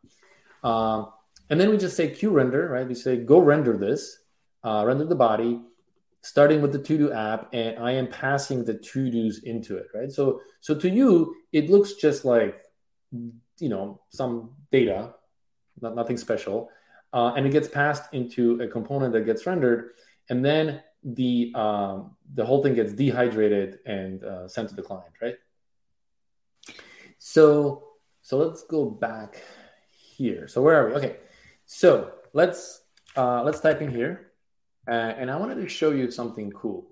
Um, and then we just say queue render, right? We say go render this, uh, render the body, starting with the to do app, and I am passing the to dos into it, right? So so to you, it looks just like you know some data, not, nothing special, uh, and it gets passed into a component that gets rendered, and then the um, the whole thing gets dehydrated and uh, sent to the client, right? So so let's go back here. So where are we? Okay, so let's uh, let's type in here, uh, and I wanted to show you something cool.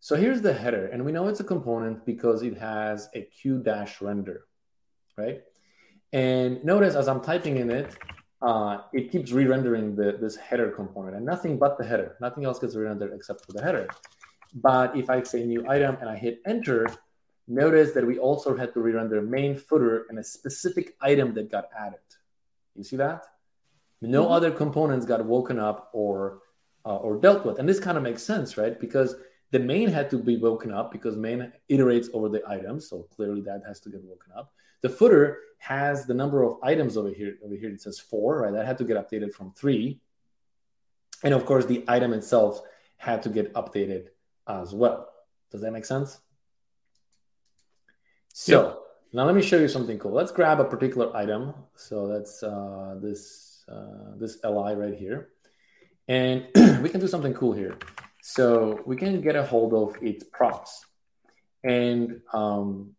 So here's the header, and we know it's a component because it has a Q dash render, right? And notice as I'm typing in it, uh, it keeps re-rendering the, this header component and nothing but the header. Nothing else gets re-rendered except for the header. But if I say new item and I hit enter, notice that we also had to re-render main footer and a specific item that got added. You see that? No mm-hmm. other components got woken up or uh, or dealt with, and this kind of makes sense, right? Because the main had to be woken up because main iterates over the items, so clearly that has to get woken up. The footer has the number of items over here. Over here it says four, right? That had to get updated from three. And of course, the item itself had to get updated as well. Does that make sense? So yep. now let me show you something cool. Let's grab a particular item. So that's uh, this uh, this li right here, and we can do something cool here. So we can get a hold of its props, and um,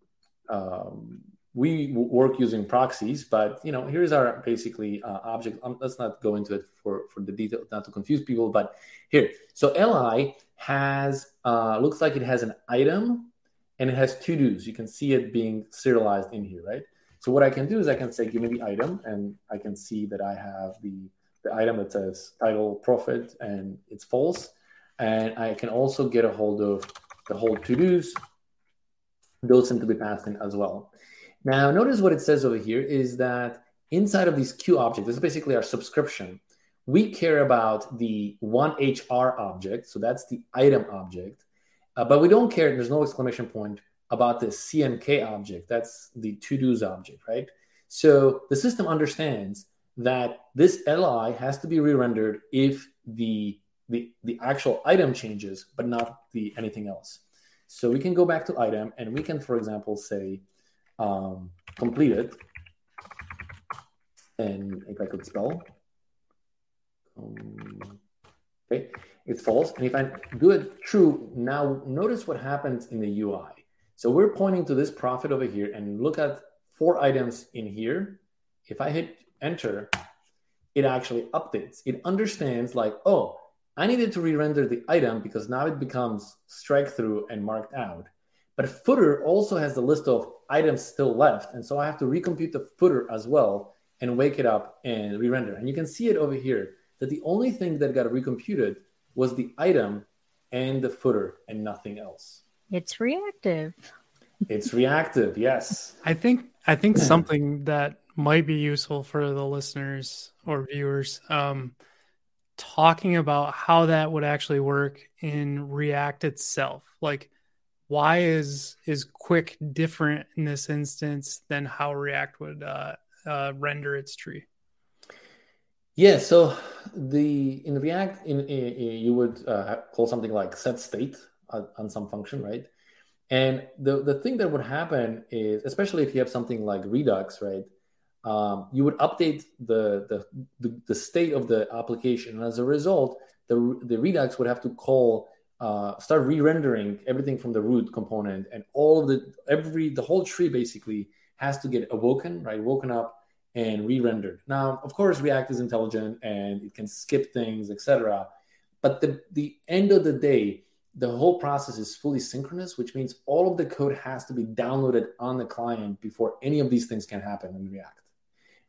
um, we work using proxies, but you know, here's our basically uh, object. Um, let's not go into it for for the detail, not to confuse people. But here, so li has uh, looks like it has an item and it has to dos. You can see it being serialized in here, right? So what I can do is I can say, give me the item, and I can see that I have the the item that says title profit and it's false, and I can also get a hold of the whole to dos. Those seem to be passed in as well. Now, notice what it says over here is that inside of these Q objects, this is basically our subscription. We care about the one HR object, so that's the item object, uh, but we don't care. There's no exclamation point about the CMK object. That's the to dos object, right? So the system understands that this li has to be re-rendered if the the, the actual item changes, but not the anything else. So we can go back to item and we can, for example, say um, completed. And if I could spell, um, okay, it's false. And if I do it true, now notice what happens in the UI. So we're pointing to this profit over here and look at four items in here. If I hit enter, it actually updates. It understands like, oh, I needed to re-render the item because now it becomes strike through and marked out. But footer also has the list of items still left. And so I have to recompute the footer as well and wake it up and re-render. And you can see it over here that the only thing that got recomputed was the item and the footer and nothing else. It's reactive. It's reactive, yes. I think I think something that might be useful for the listeners or viewers um, talking about how that would actually work in React itself. Like why is is Qwik different in this instance than how React would uh, uh, render its tree? Yeah, so the in React, in, in you would uh, call something like set state on, on some function, right? And the the thing that would happen is, especially if you have something like Redux, right? Um, you would update the, the, the the state of the application, and as a result, the the Redux would have to call uh, start re-rendering everything from the root component and all of the every the whole tree basically has to get awoken right? Woken up and re-rendered. Now of course react is intelligent and it can skip things etc but the the end of the day the whole process is fully synchronous which means all of the code has to be downloaded on the client before any of these things can happen in react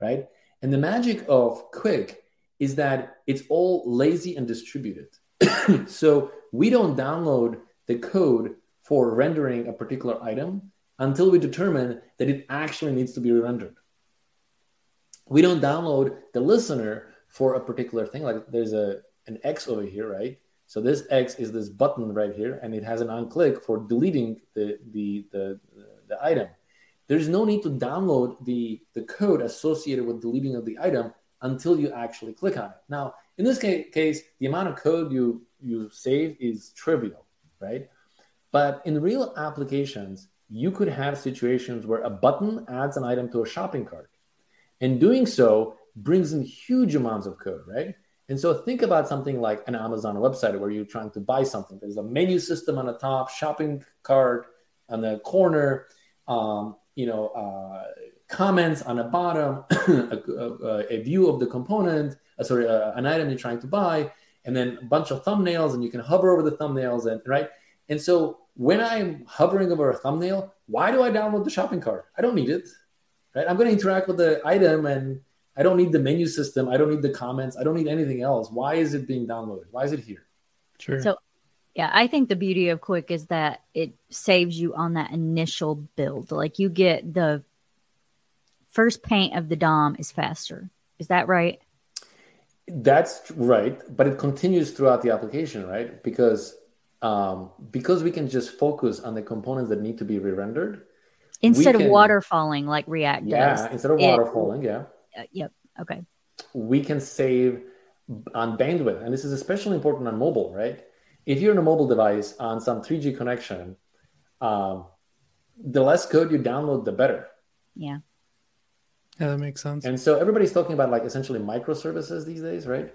right? And the magic of Qwik is that it's all lazy and distributed so we don't download the code for rendering a particular item until we determine that it actually needs to be rendered. We don't download the listener for a particular thing. Like there's a an X over here, right? So this X is this button right here, and it has an on click for deleting the the the, the item. There's no need to download the the code associated with deleting of the item until you actually click on it. Now, in this case, the amount of code you you save is trivial, right? But in real applications, you could have situations where a button adds an item to a shopping cart. And doing so brings in huge amounts of code, right? And so think about something like an Amazon website where you're trying to buy something. There's a menu system on the top, shopping cart on the corner, um, you know, uh, comments on the bottom, a, a, a, view of the component, uh, sorry, uh, an item you're trying to buy, and then a bunch of thumbnails, and you can hover over the thumbnails, and right. And so when I'm hovering over a thumbnail, why do I download the shopping cart? I don't need it, right? I'm going to interact with the item, and I don't need the menu system. I don't need the comments. I don't need anything else. Why is it being downloaded? Why is it here? Sure. So yeah, I think the beauty of Qwik is that it saves you on that initial build. Like you get the first paint of the DOM is faster. Is that right? That's right, but it continues throughout the application, right? Because um, because we can just focus on the components that need to be re-rendered instead can, of waterfalling like React yeah, does. instead of waterfalling, yeah. Uh, yep. Okay. We can save on bandwidth, and this is especially important on mobile, right? If you're on a mobile device on some 3G connection, um, the less code you download, the better. Yeah. Yeah, that makes sense. And so everybody's talking about like essentially microservices these days, right?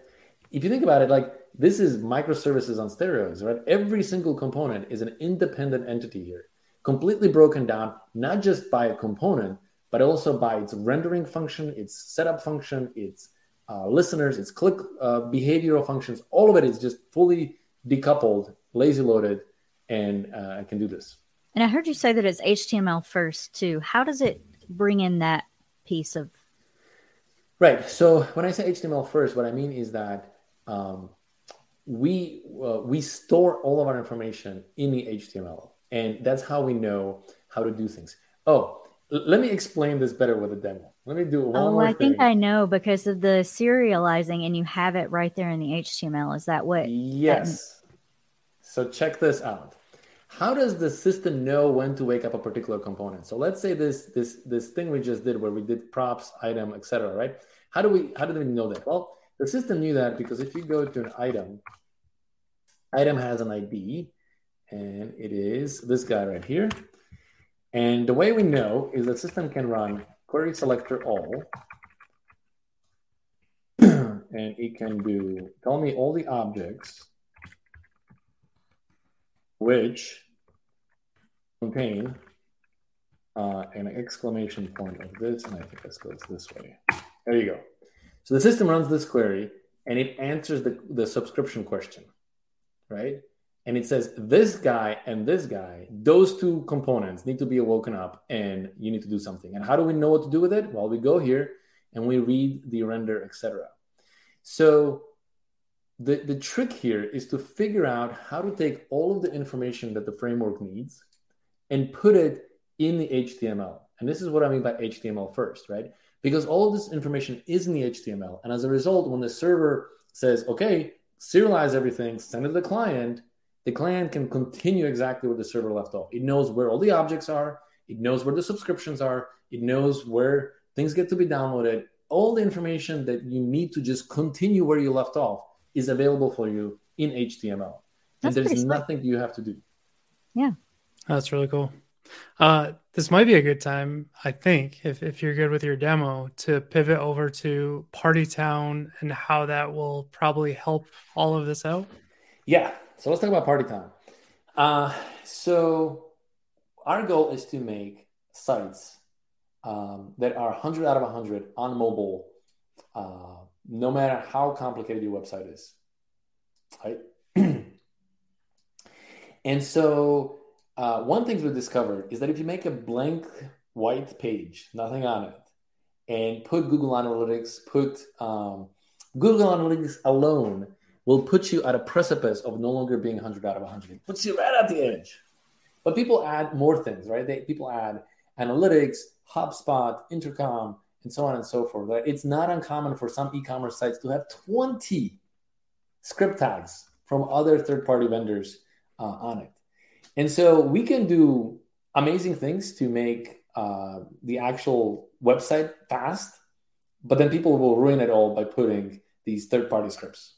If you think about it, like this is microservices on steroids, right? Every single component is an independent entity here, completely broken down, not just by a component, but also by its rendering function, its setup function, its uh, listeners, its click uh, behavioral functions. All of it is just fully decoupled, lazy loaded, and uh, I can do this. And I heard you say that it's HTML first too. How does it bring in that piece of right. So when i say html first what i mean is that um, we uh, we store all of our information in the html and that's how we know how to do things. Oh let me explain this better with a demo. Let me do one oh i thing. think i know because of the serializing and you have it right there in the html is that what yes. That... so check this out how does the system know when to wake up a particular component? So let's say this this this thing we just did where we did props item etc right? How do we how do we know that? Well the system knew that because if you go to an item item has an id and it is this guy right here. And the way we know is the system can run query selector all and it can do tell me all the objects which contain uh, an exclamation point of this, and I think this goes this way. There you go. So the system runs this query and it answers the, the subscription question, right? And it says this guy and this guy, those two components need to be awoken up and you need to do something. And how do we know what to do with it? Well, we go here and we read the render, etc. So the, the trick here is to figure out how to take all of the information that the framework needs and put it in the HTML. And this is what I mean by HTML first, right? Because all of this information is in the HTML. And as a result, when the server says, okay, serialize everything, send it to the client, the client can continue exactly where the server left off. It knows where all the objects are, it knows where the subscriptions are, it knows where things get to be downloaded. All the information that you need to just continue where you left off is available for you in HTML. That's and there's nothing you have to do. Yeah. That's really cool. Uh, this might be a good time, I think, if, if you're good with your demo, to pivot over to Partytown and how that will probably help all of this out. Yeah. So let's talk about Partytown. Uh, so our goal is to make sites um, that are 100 out of 100 on mobile, uh, no matter how complicated your website is. Right. and so uh, one thing we discovered is that if you make a blank white page, nothing on it, and put Google Analytics, put um, Google Analytics alone will put you at a precipice of no longer being 100 out of 100. It puts you right at the edge. But people add more things, right? They, people add analytics, HubSpot, Intercom, and so on and so forth. Right? It's not uncommon for some e-commerce sites to have 20 script tags from other third-party vendors uh, on it. And so we can do amazing things to make uh, the actual website fast, but then people will ruin it all by putting these third-party scripts.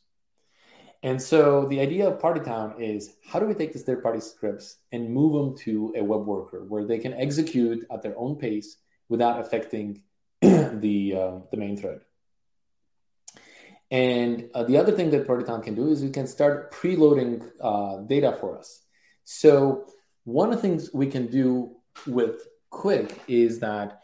And so the idea of Partytown is how do we take these third-party scripts and move them to a web worker where they can execute at their own pace without affecting the uh, the main thread. And uh, the other thing that Partytown can do is we can start preloading uh, data for us. So one of the things we can do with Qwik is that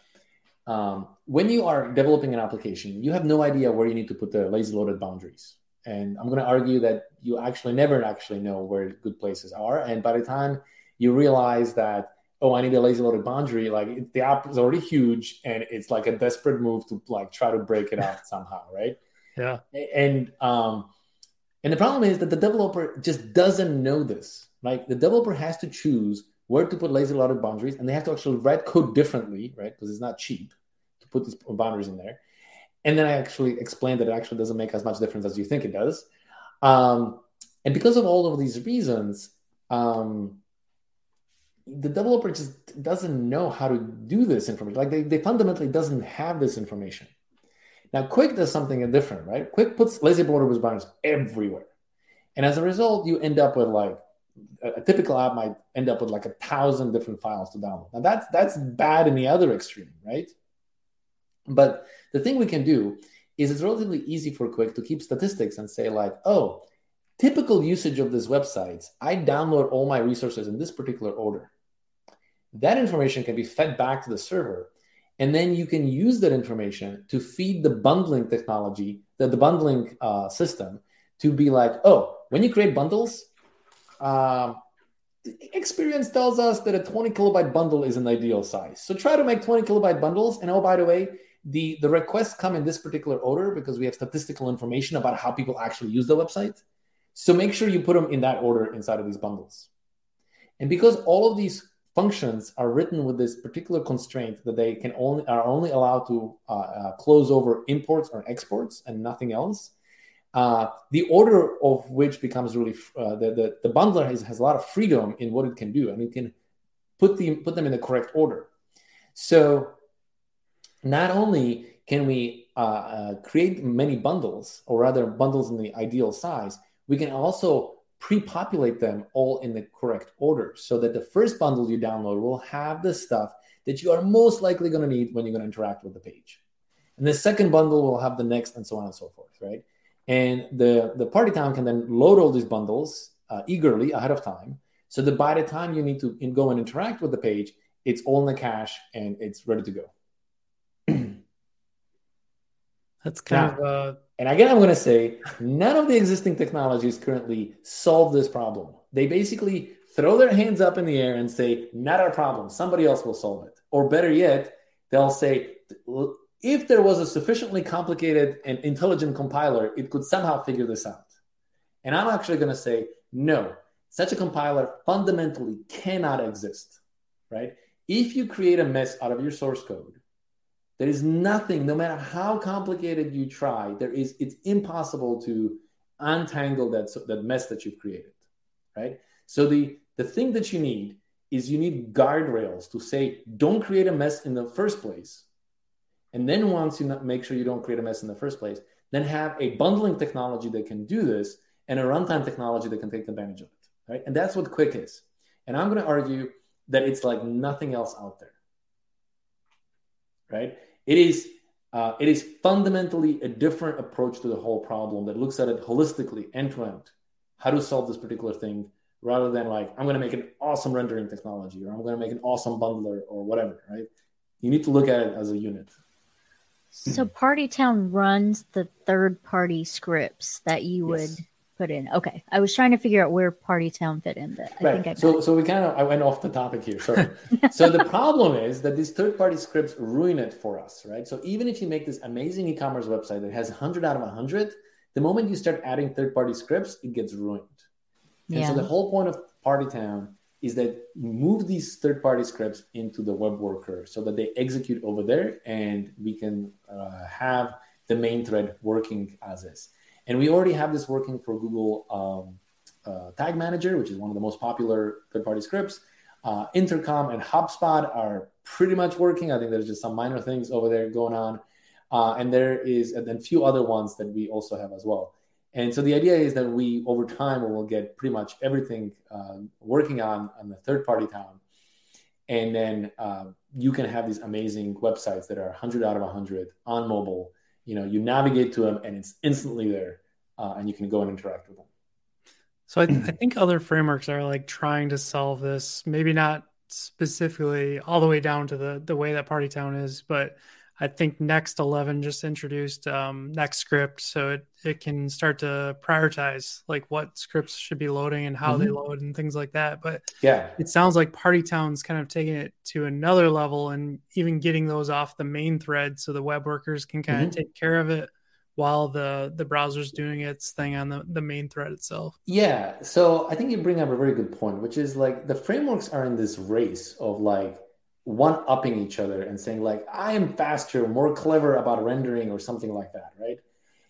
um, when you are developing an application, you have no idea where you need to put the lazy loaded boundaries. And I'm going to argue that you actually never actually know where good places are. And by the time you realize that, oh, I need a lazy loaded boundary, like the app is already huge and it's like a desperate move to like try to break it out somehow, right? Yeah. And um, and the problem is that the developer just doesn't know this. Like the developer has to choose where to put lazy loaded boundaries, and they have to actually write code differently, right? Because it's not cheap to put these boundaries in there. And then I actually explained that it actually doesn't make as much difference as you think it does. Um, and because of all of these reasons, um, the developer just doesn't know how to do this information. Like they, they fundamentally doesn't have this information. Now, Qwik does something different, right? Qwik puts lazy border boundaries everywhere. And as a result, you end up with like a typical app might end up with like a thousand different files to download. Now that's that's bad in the other extreme, right? But the thing we can do is it's relatively easy for Qwik to keep statistics and say like, oh, typical usage of this website, I download all my resources in this particular order. That information can be fed back to the server, and then you can use that information to feed the bundling technology, the, the bundling uh, system, to be like, oh, when you create bundles, um, experience tells us that a 20 kilobyte bundle is an ideal size. So try to make 20 kilobyte bundles. And oh, by the way, the, the requests come in this particular order because we have statistical information about how people actually use the website. So make sure you put them in that order inside of these bundles. And because all of these functions are written with this particular constraint that they can only are only allowed to uh, uh, close over imports or exports and nothing else, uh, the order of which becomes really uh, the, the, the bundler has, has a lot of freedom in what it can do and it can put the put them in the correct order. So not only can we uh, uh, create many bundles or rather bundles in the ideal size we can also pre-populate them all in the correct order so that the first bundle you download will have the stuff that you are most likely going to need when you're going to interact with the page. And the second bundle will have the next and so on and so forth right and the, the Partytown can then load all these bundles uh, eagerly ahead of time. So that by the time you need to go and interact with the page, it's all in the cache and it's ready to go. That's kind now, of. Uh... And again, I'm going to say none of the existing technologies currently solve this problem. They basically throw their hands up in the air and say, not our problem. Somebody else will solve it. Or better yet, they'll say, if there was a sufficiently complicated and intelligent compiler, it could somehow figure this out. And I'm actually going to say, no, such a compiler fundamentally cannot exist, right? If you create a mess out of your source code, there is nothing, no matter how complicated you try, there is, it's impossible to untangle that, that mess that you've created, right? So the, the thing that you need is you need guardrails to say, don't create a mess in the first place and then once you make sure you don't create a mess in the first place, then have a bundling technology that can do this and a runtime technology that can take advantage of it. Right. And that's what Qwik is. And I'm going to argue that it's like nothing else out there. Right. It is uh, it is fundamentally a different approach to the whole problem that looks at it holistically, end to end, how to solve this particular thing, rather than like I'm going to make an awesome rendering technology or I'm going to make an awesome bundler or whatever. Right? You need to look at it as a unit. So hmm. Partytown runs the third party scripts that you yes. would put in. Okay. I was trying to figure out where Partytown fit in, but I right. think I so so we kind of I went off the topic here. Sorry. so the problem is that these third party scripts ruin it for us, right? So even if you make this amazing e-commerce website that has 100 out of 100, The moment you start adding third party scripts, it gets ruined. And yeah. so the whole point of Partytown is that move these third party scripts into the web worker so that they execute over there and we can uh, have the main thread working as is. And we already have this working for Google um, uh, Tag Manager, which is one of the most popular third party scripts. Uh, Intercom and HubSpot are pretty much working. I think there's just some minor things over there going on. Uh, and there is and then a few other ones that we also have as well. And so the idea is that we, over time, will get pretty much everything uh, working on on the third Partytown, and then uh, you can have these amazing websites that are 100 out of 100 on mobile. You know, you navigate to them and it's instantly there, uh, and you can go and interact with them. So I, th- I think other frameworks are like trying to solve this. Maybe not specifically all the way down to the the way that Partytown is, but I think Next 11 just introduced um, Next Script, so it, it can start to prioritize like what scripts should be loading and how mm-hmm. they load and things like that. But yeah, it sounds like Partytown's kind of taking it to another level and even getting those off the main thread so the web workers can kind mm-hmm. of take care of it while the the browser's doing its thing on the, the main thread itself. Yeah, so I think you bring up a very good point, which is like the frameworks are in this race of like one upping each other and saying like i am faster more clever about rendering or something like that right?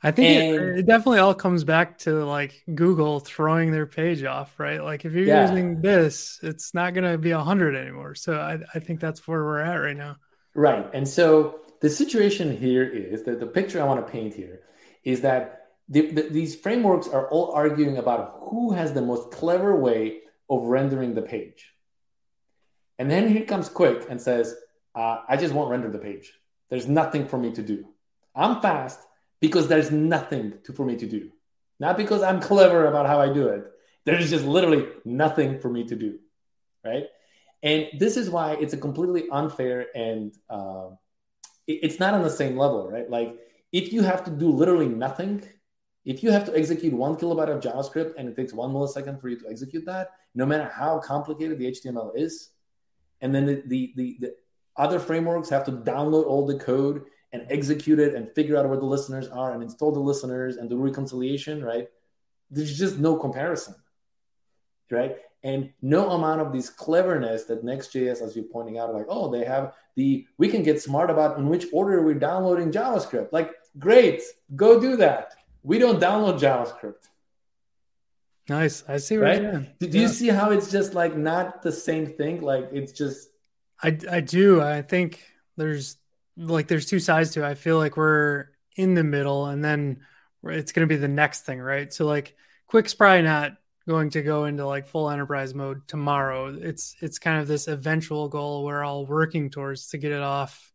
I think and, it, it, definitely all comes back to like google throwing their page off right? Like if you're yeah. using this it's not going to be 100 anymore. So I, I think that's where we're at right now. Right. And so the situation here is that the picture i want to paint here is that the, the, these frameworks are all arguing about who has the most clever way of rendering the page and then he comes Qwik and says, uh, I just won't render the page. There's nothing for me to do. I'm fast because there's nothing to, for me to do. Not because I'm clever about how I do it. There's just literally nothing for me to do. Right. And this is why it's a completely unfair and uh, it, it's not on the same level. Right. Like if you have to do literally nothing, if you have to execute one kilobyte of JavaScript and it takes one millisecond for you to execute that, no matter how complicated the HTML is, and then the, the, the, the other frameworks have to download all the code and execute it and figure out where the listeners are and install the listeners and do reconciliation, right? There's just no comparison, right? And no amount of this cleverness that Next.js, as you're pointing out, like, oh, they have the, we can get smart about in which order we're downloading JavaScript. Like, great, go do that. We don't download JavaScript. Nice. I see right. Do, you see how it's just like not the same thing? Like it's just. I I do. I think there's like there's two sides to it. I feel like we're in the middle, and then it's going to be the next thing, right? So like Qwik's probably not going to go into like full enterprise mode tomorrow. It's it's kind of this eventual goal we're all working towards to get it off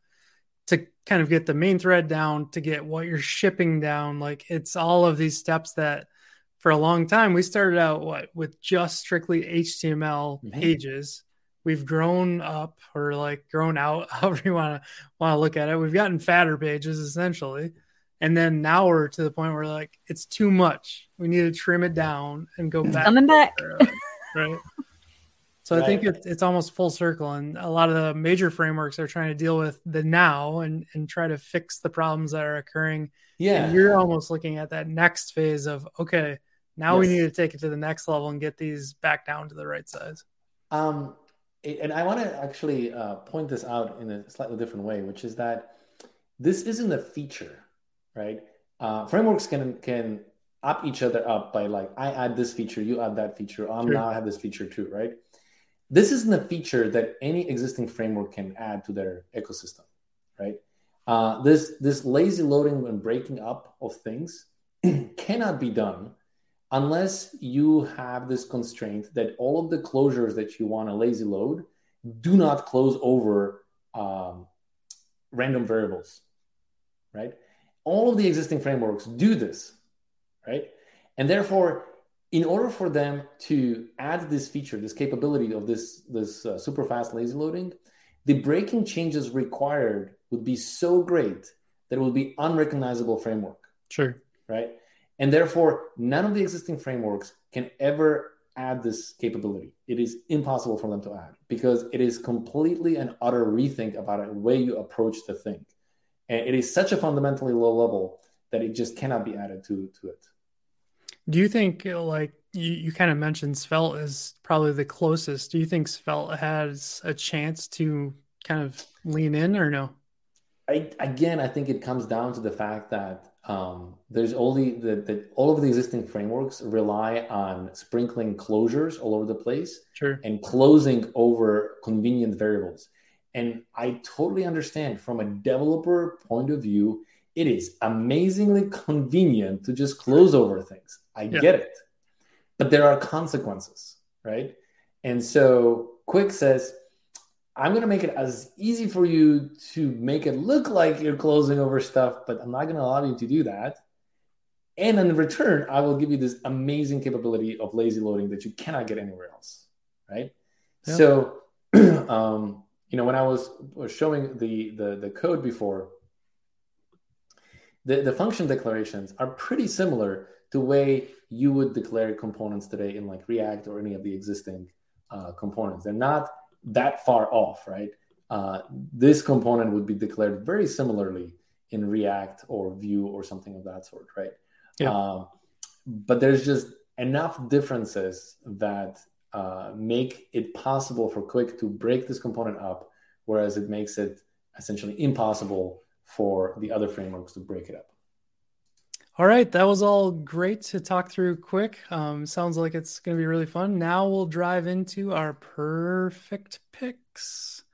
to kind of get the main thread down, to get what you're shipping down. Like it's all of these steps that for a long time. We started out what with just strictly html mm-hmm. pages. We've grown up or like grown out however you want to want to look at it. We've gotten fatter pages essentially. And then now we're to the point where like it's too much. We need to trim it down and go back coming back. right? So right. I think it's, it's almost full circle, and a lot of the major frameworks are trying to deal with the now and and try to fix the problems that are occurring. Yeah, and you're almost looking at that next phase of okay, now yes. we need to take it to the next level and get these back down to the right size. Um, and I want to actually uh, point this out in a slightly different way, which is that this isn't a feature, right? Uh, frameworks can can up each other up by like I add this feature, you add that feature. I'm sure. now I have this feature too, right? This isn't a feature that any existing framework can add to their ecosystem, right? Uh, this this lazy loading and breaking up of things cannot be done unless you have this constraint that all of the closures that you want to lazy load do not close over um, random variables, right? All of the existing frameworks do this, right? And therefore, in order for them to add this feature, this capability of this, this uh, super fast lazy loading, the breaking changes required would be so great that it will be unrecognizable framework. Sure. Right. And therefore, none of the existing frameworks can ever add this capability. It is impossible for them to add because it is completely an utter rethink about the way you approach the thing. And it is such a fundamentally low level that it just cannot be added to to it. Do you think like you, you kind of mentioned Svelte is probably the closest. Do you think Svelte has a chance to kind of lean in or no? I, again, I think it comes down to the fact that um, there's only the, the all of the existing frameworks rely on sprinkling closures all over the place sure. and closing over convenient variables. And I totally understand from a developer point of view, it is amazingly convenient to just close over things. I yeah. get it. But there are consequences, right? And so Qwik says, I'm going to make it as easy for you to make it look like you're closing over stuff, but I'm not going to allow you to do that. And in return, I will give you this amazing capability of lazy loading that you cannot get anywhere else, right? Yeah. So, um, you know, when I was, showing the, the the code before, the the function declarations are pretty similar to the way you would declare components today in like React or any of the existing uh, components. They're not that far off, right? Uh, this component would be declared very similarly in React or Vue or something of that sort, right? Yeah. Uh, but there's just enough differences that uh, make it possible for Qwik to break this component up, whereas it makes it essentially impossible for the other frameworks to break it up. All right, that was all great to talk through Qwik. Um, sounds like it's going to be really fun. Now we'll drive into our Purrfect picks.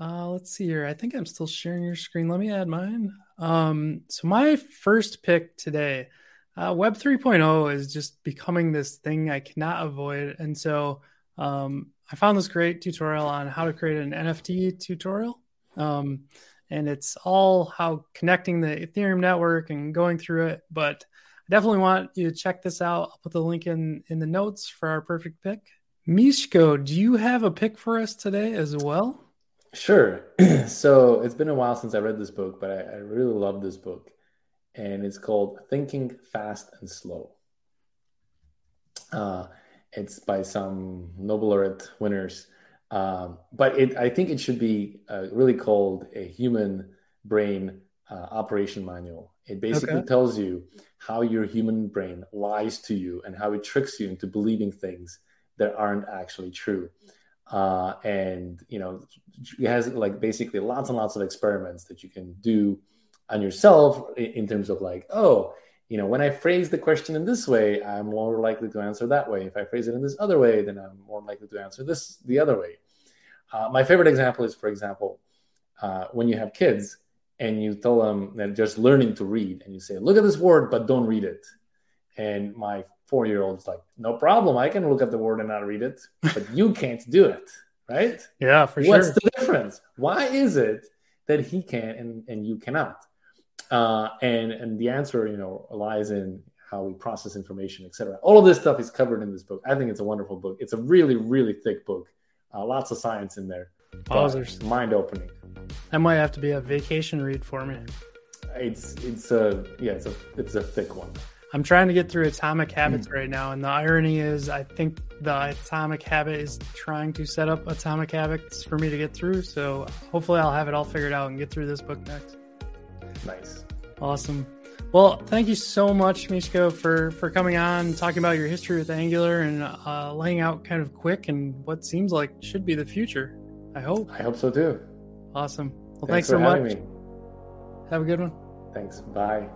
Uh, let's see here. I think I'm still sharing your screen. Let me add mine. Um, so my first pick today, uh, Web 3.0 is just becoming this thing I cannot avoid, and so um, I found this great tutorial on how to create an NFT tutorial. Um, and it's all how connecting the Ethereum network and going through it. But I definitely want you to check this out. I'll put the link in in the notes for our Purrfect pick. Miško, do you have a pick for us today as well? Sure. so it's been a while since I read this book, but I, I really love this book. And it's called Thinking Fast and Slow. Uh, it's by some Nobel laureate winners. Um, but it, I think it should be uh, really called a human brain uh, operation manual. It basically okay. tells you how your human brain lies to you and how it tricks you into believing things that aren't actually true. Uh, and you know, it has like basically lots and lots of experiments that you can do on yourself in, in terms of like, oh, you know, when I phrase the question in this way, I'm more likely to answer that way. If I phrase it in this other way, then I'm more likely to answer this the other way. Uh, my favorite example is, for example, uh, when you have kids and you tell them they're just learning to read, and you say, "Look at this word, but don't read it." And my four-year-old is like, "No problem, I can look at the word and not read it, but you can't do it." Right? Yeah, for What's sure. What's the difference? Why is it that he can and, and you cannot? Uh, and and the answer, you know, lies in how we process information, etc. All of this stuff is covered in this book. I think it's a wonderful book. It's a really, really thick book. Uh, lots of science in there. Pausers. Mind opening. That might have to be a vacation read for me. It's it's a yeah it's a it's a thick one. I'm trying to get through Atomic Habits mm. right now, and the irony is, I think the Atomic Habit is trying to set up Atomic Habits for me to get through. So hopefully, I'll have it all figured out and get through this book next. Nice. Awesome. Well, thank you so much, Miško, for for coming on, talking about your history with Angular, and uh, laying out kind of Qwik and what seems like should be the future. I hope. I hope so too. Awesome. Well, thanks, thanks so much. Me. Have a good one. Thanks. Bye.